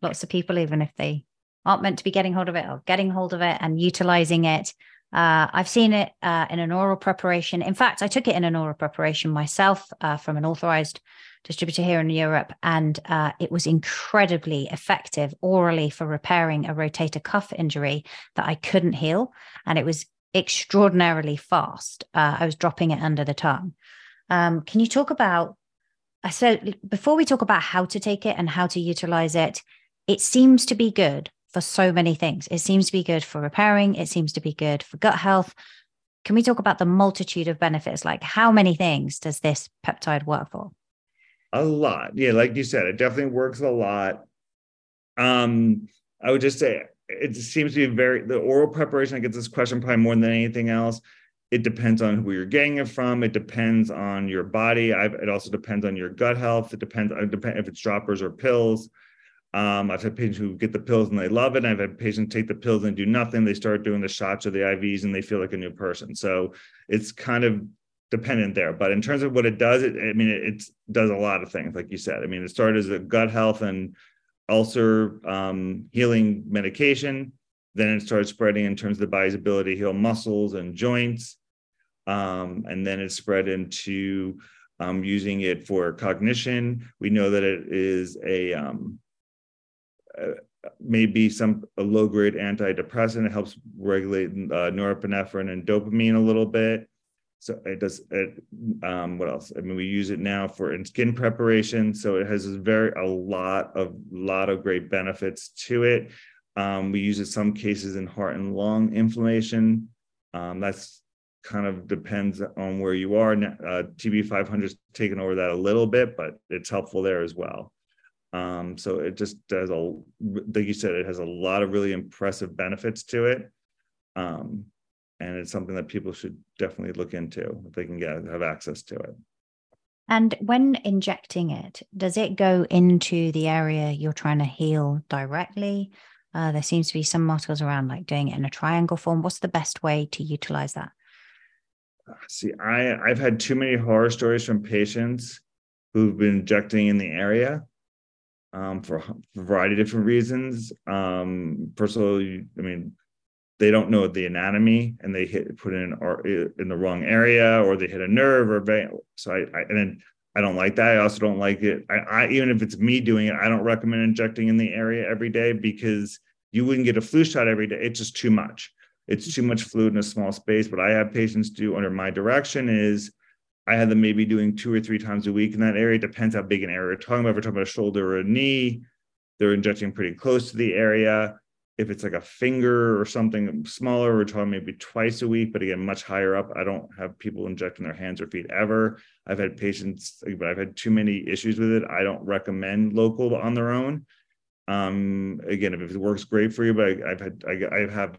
lots of people, even if they aren't meant to be getting hold of it or getting hold of it and utilizing it. Uh, I've seen it uh, in an oral preparation. In fact, I took it in an oral preparation myself uh, from an authorized distributor here in Europe, and uh, it was incredibly effective orally for repairing a rotator cuff injury that I couldn't heal. And it was extraordinarily fast. Uh, I was dropping it under the tongue. Um, can you talk about? So before we talk about how to take it and how to utilize it, it seems to be good for so many things. It seems to be good for repairing, it seems to be good for gut health. Can we talk about the multitude of benefits? Like, how many things does this peptide work for? A lot. Yeah, like you said, it definitely works a lot. Um, I would just say it seems to be very the oral preparation. I get this question probably more than anything else. It depends on who you're getting it from. It depends on your body. I've, it also depends on your gut health. It depends. Depends if it's droppers or pills. Um, I've had patients who get the pills and they love it. I've had patients take the pills and do nothing. They start doing the shots or the IVs and they feel like a new person. So it's kind of dependent there. But in terms of what it does, it, I mean, it, it, does a lot of things, like you said. I mean, it started as a gut health and ulcer um, healing medication. Then it started spreading in terms of the body's ability to heal muscles and joints. Um, and then it spread into um, using it for cognition. We know that it is a um, maybe some a low grade antidepressant. It helps regulate uh, norepinephrine and dopamine a little bit. So it does it. Um, what else? I mean, we use it now for in skin preparation. So it has very a lot of lot of great benefits to it. Um, we use it some cases in heart and lung inflammation. Um, that's kind of depends on where you are. Uh, TB 500 has taken over that a little bit, but it's helpful there as well. Um, so it just does a, like you said, it has a lot of really impressive benefits to it. Um, and it's something that people should definitely look into if they can get have access to it. And when injecting it, does it go into the area you're trying to heal directly? Uh, there seems to be some articles around like doing it in a triangle form. What's the best way to utilize that? See, I I've had too many horror stories from patients who've been injecting in the area um, for a variety of different reasons. Um, first of all, you, I mean, they don't know the anatomy and they hit put in in the wrong area or they hit a nerve or vein. So I, I and then I don't like that. I also don't like it. I, I even if it's me doing it, I don't recommend injecting in the area every day because you wouldn't get a flu shot every day. It's just too much. It's too much fluid in a small space. What I have patients do under my direction is I have them maybe doing two or three times a week in that area. It depends how big an area we're talking about. If we're talking about a shoulder or a knee, they're injecting pretty close to the area. If it's like a finger or something smaller, we're talking maybe twice a week, but again, much higher up. I don't have people injecting their hands or feet ever. I've had patients, but I've had too many issues with it. I don't recommend local on their own. Um, again, if it works great for you, but I, have had, I, I have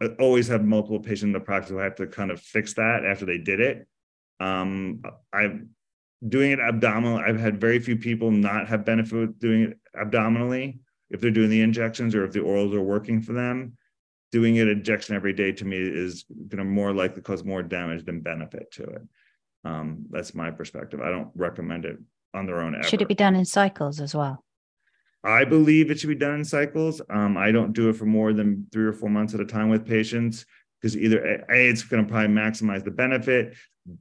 I always have multiple patients in the practice who have to kind of fix that after they did it um, I'm doing it abdominal. I've had very few people not have benefit doing it abdominally if they're doing the injections or if the orals are working for them. Doing it injection every day to me is going to more likely cause more damage than benefit to it. Um, that's my perspective. I don't recommend it on their own. Ever. Should it be done in cycles as well? I believe it should be done in cycles. Um, I don't do it for more than three or four months at a time with patients because either a it's going to probably maximize the benefit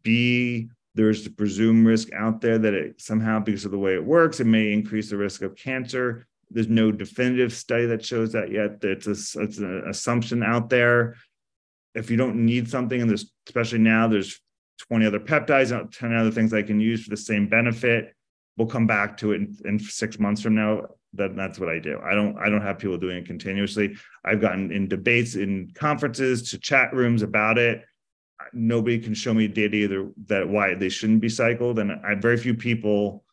b there's the presumed risk out there that it somehow because of the way it works it may increase the risk of cancer there's no definitive study that shows that yet it's, a, it's an assumption out there if you don't need something, and there's especially now, there's 20 other peptides, 10 other things I can use for the same benefit. We'll come back to it in, in six months from now. That that's what I do. I don't I don't have people doing it continuously. I've gotten in debates in conferences to chat rooms about it. Nobody can show me data either that why they shouldn't be cycled, and I very few people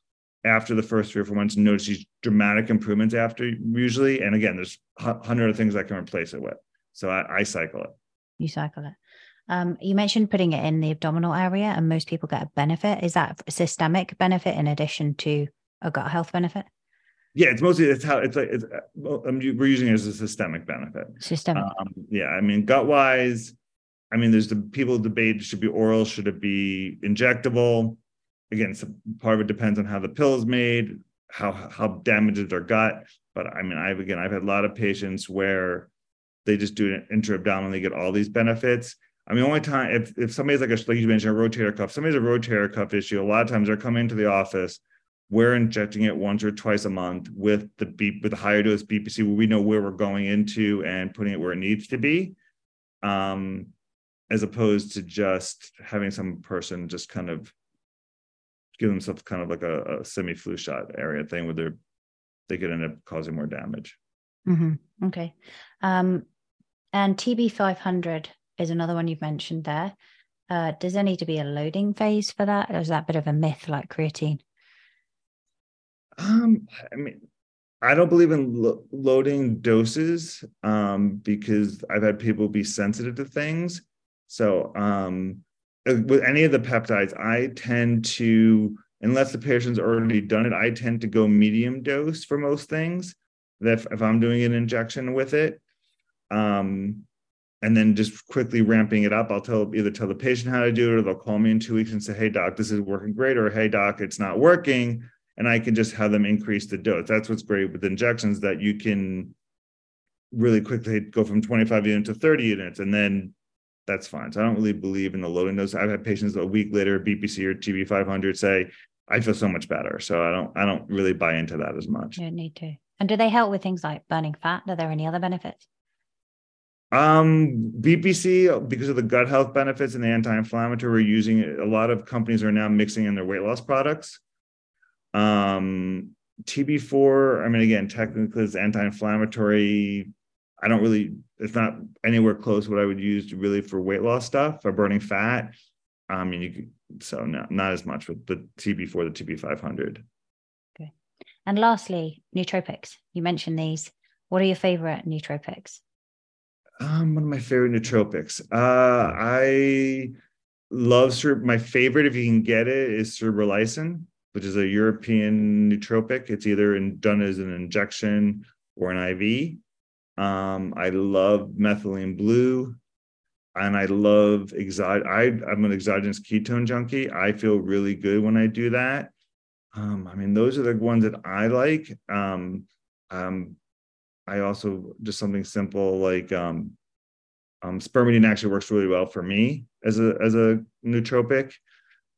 after the first three or four months notice these dramatic improvements after usually. And again, there's hundred of things I can replace it with. So I, I cycle it. You cycle it. Um, you mentioned putting it in the abdominal area, and most people get a benefit. Is that a systemic benefit in addition to a gut health benefit? Yeah, it's mostly it's how it's like it's, we're using it as a systemic benefit. Systemic. Um, yeah, I mean gut wise, I mean there's the people debate should be oral, should it be injectable? Again, so part of it depends on how the pill is made, how how damaged their gut. But I mean, I've again I've had a lot of patients where they just do an intra-abdominal, they get all these benefits. I mean, only time if if somebody's like a like you mentioned a rotator cuff, somebody's a rotator cuff issue. A lot of times they're coming into the office, we're injecting it once or twice a month with the beep with the higher dose BPC, where we know where we're going into and putting it where it needs to be, um, as opposed to just having some person just kind of give themselves kind of like a, a semi flu shot area thing where they're they could end up causing more damage. Mm-hmm. Okay. Um, and TB 500 is another one you've mentioned there. Uh, does there need to be a loading phase for that, or is that a bit of a myth like creatine? Um, I mean, I don't believe in lo- loading doses um, because I've had people be sensitive to things. So, um, with any of the peptides, I tend to, unless the patient's already done it, I tend to go medium dose for most things. If, if I'm doing an injection with it, um, and then just quickly ramping it up. I'll tell either tell the patient how to do it, or they'll call me in two weeks and say, "Hey doc, this is working great," or "Hey doc, it's not working," and I can just have them increase the dose. That's what's great with injections that you can really quickly go from 25 units to 30 units, and then that's fine. So I don't really believe in the loading dose. I've had patients a week later, BPC or TB 500, say, "I feel so much better." So I don't I don't really buy into that as much. You don't need to. And do they help with things like burning fat? Are there any other benefits? Um, BPC, because of the gut health benefits and the anti-inflammatory, we're using it. A lot of companies are now mixing in their weight loss products. Um, TB4, I mean, again, technically it's anti-inflammatory. I don't really, it's not anywhere close what I would use really for weight loss stuff or burning fat. I mean, you could, so no, not as much with the TB4, the TB500. Okay. And lastly, nootropics. You mentioned these. What are your favorite nootropics? um, one of my favorite nootropics. Uh, I love my favorite if you can get it is Cerebrolysin, which is a European nootropic. It's either in, done as an injection or an IV. Um, I love methylene blue, and I love exogenous. I I'm an exogenous ketone junkie. I feel really good when I do that. Um, I mean, those are the ones that I like. Um, um, I also just something simple like um, um, spermidine actually works really well for me as a as a nootropic.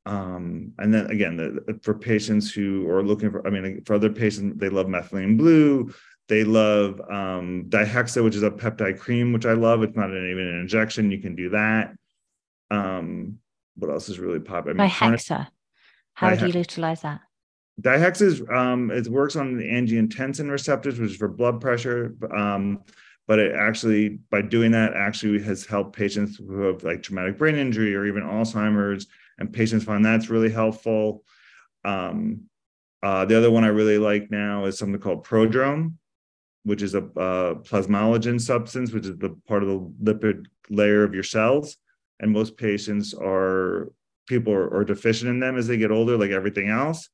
Um, and then again, the, for patients who are looking for, I mean, for other patients, they love methylene blue. They love um, dihexa, which is a peptide cream, which I love. It's not an, even an injection. You can do that. Um, what else is really popular? I mean, dihexa. How do you utilize that? Dihexis, um, it works on the angiotensin receptors, which is for blood pressure. Um, but it actually, by doing that, actually has helped patients who have like traumatic brain injury or even Alzheimer's, and patients find that's really helpful. Um, uh, the other one I really like now is something called prodrome, which is a uh, plasmalogen substance, which is the part of the lipid layer of your cells. And most patients are people are, are deficient in them as they get older, like everything else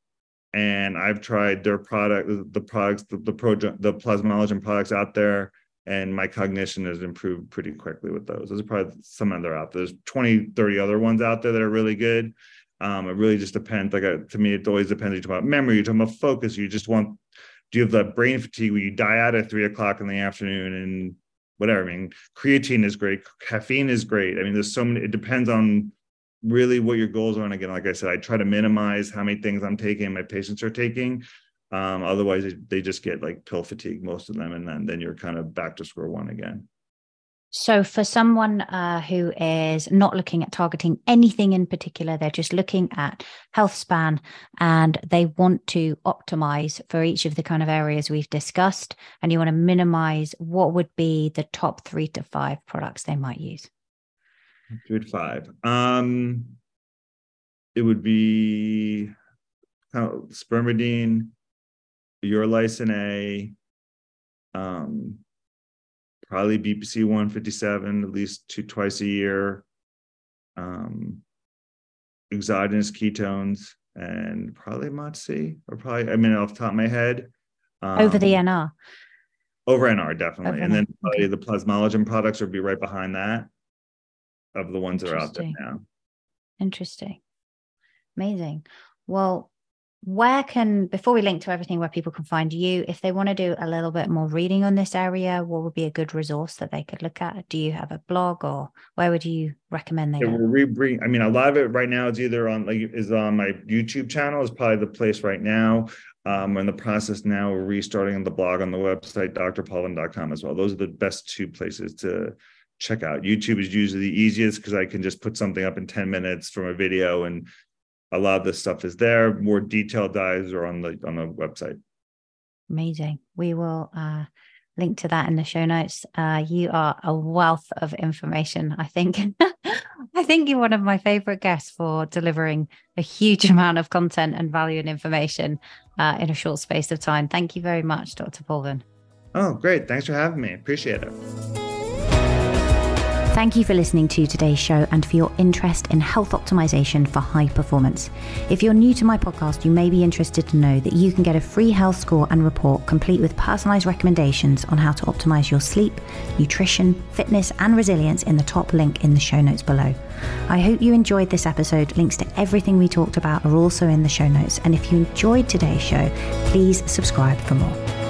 and I've tried their product, the products, the the, pro, the plasmalogen products out there, and my cognition has improved pretty quickly with those. Are probably some other out there. There's 20, 30 other ones out there that are really good. Um, it really just depends. Like a, uh, to me, it always depends. You talk about memory, you talk about focus. You just want. Do you have the brain fatigue where you die out at three o'clock in the afternoon and whatever? I mean, creatine is great. Caffeine is great. I mean, there's so many. It depends on really what your goals are. And again, like I said, I try to minimize how many things I'm taking, my patients are taking. Um, otherwise, they just get like pill fatigue, most of them, and then then you're kind of back to square one again. So, for someone uh, who is not looking at targeting anything in particular, they're just looking at health span and they want to optimize for each of the kind of areas we've discussed, and you want to minimize what would be the top three to five products they might use? Three to five. Um, it would be kind of spermidine, urolithin A, um, probably BPC 157 at least two twice a year, um, exogenous ketones, and probably MOTS-c, or probably, I mean, off the top of my head. Um, over the NR. Over NR, definitely. Over and then probably okay. the plasmalogen products would be right behind that of the ones that are out there now. Interesting. Amazing. Well, where can before we link to everything where people can find you if they want to do a little bit more reading on this area what would be a good resource that they could look at? Do you have a blog or where would you recommend they yeah, re- i mean a lot of it right now is either on like is on my youtube channel is probably the place right now. Um, we're in the process now we're restarting the blog on the website drpaulvin.com as well. Those are the best two places to check out. Youtube is usually the easiest because i can just put something up in 10 minutes from a video and a lot of this stuff is there. More detailed dives are on the on the website. Amazing. We will uh, link to that in the show notes. Uh, you are a wealth of information. I think. *laughs* I think you're one of my favorite guests for delivering a huge *laughs* amount of content and value and information uh, in a short space of time. Thank you very much, Dr. Paulvin. Oh, great. Thanks for having me. Appreciate it. Thank you for listening to today's show and for your interest in health optimization for high performance. If you're new to my podcast, you may be interested to know that you can get a free health score and report complete with personalized recommendations on how to optimize your sleep, nutrition, fitness, and resilience in the top link in the show notes below. I hope you enjoyed this episode. Links to everything we talked about are also in the show notes. And if you enjoyed today's show, please subscribe for more.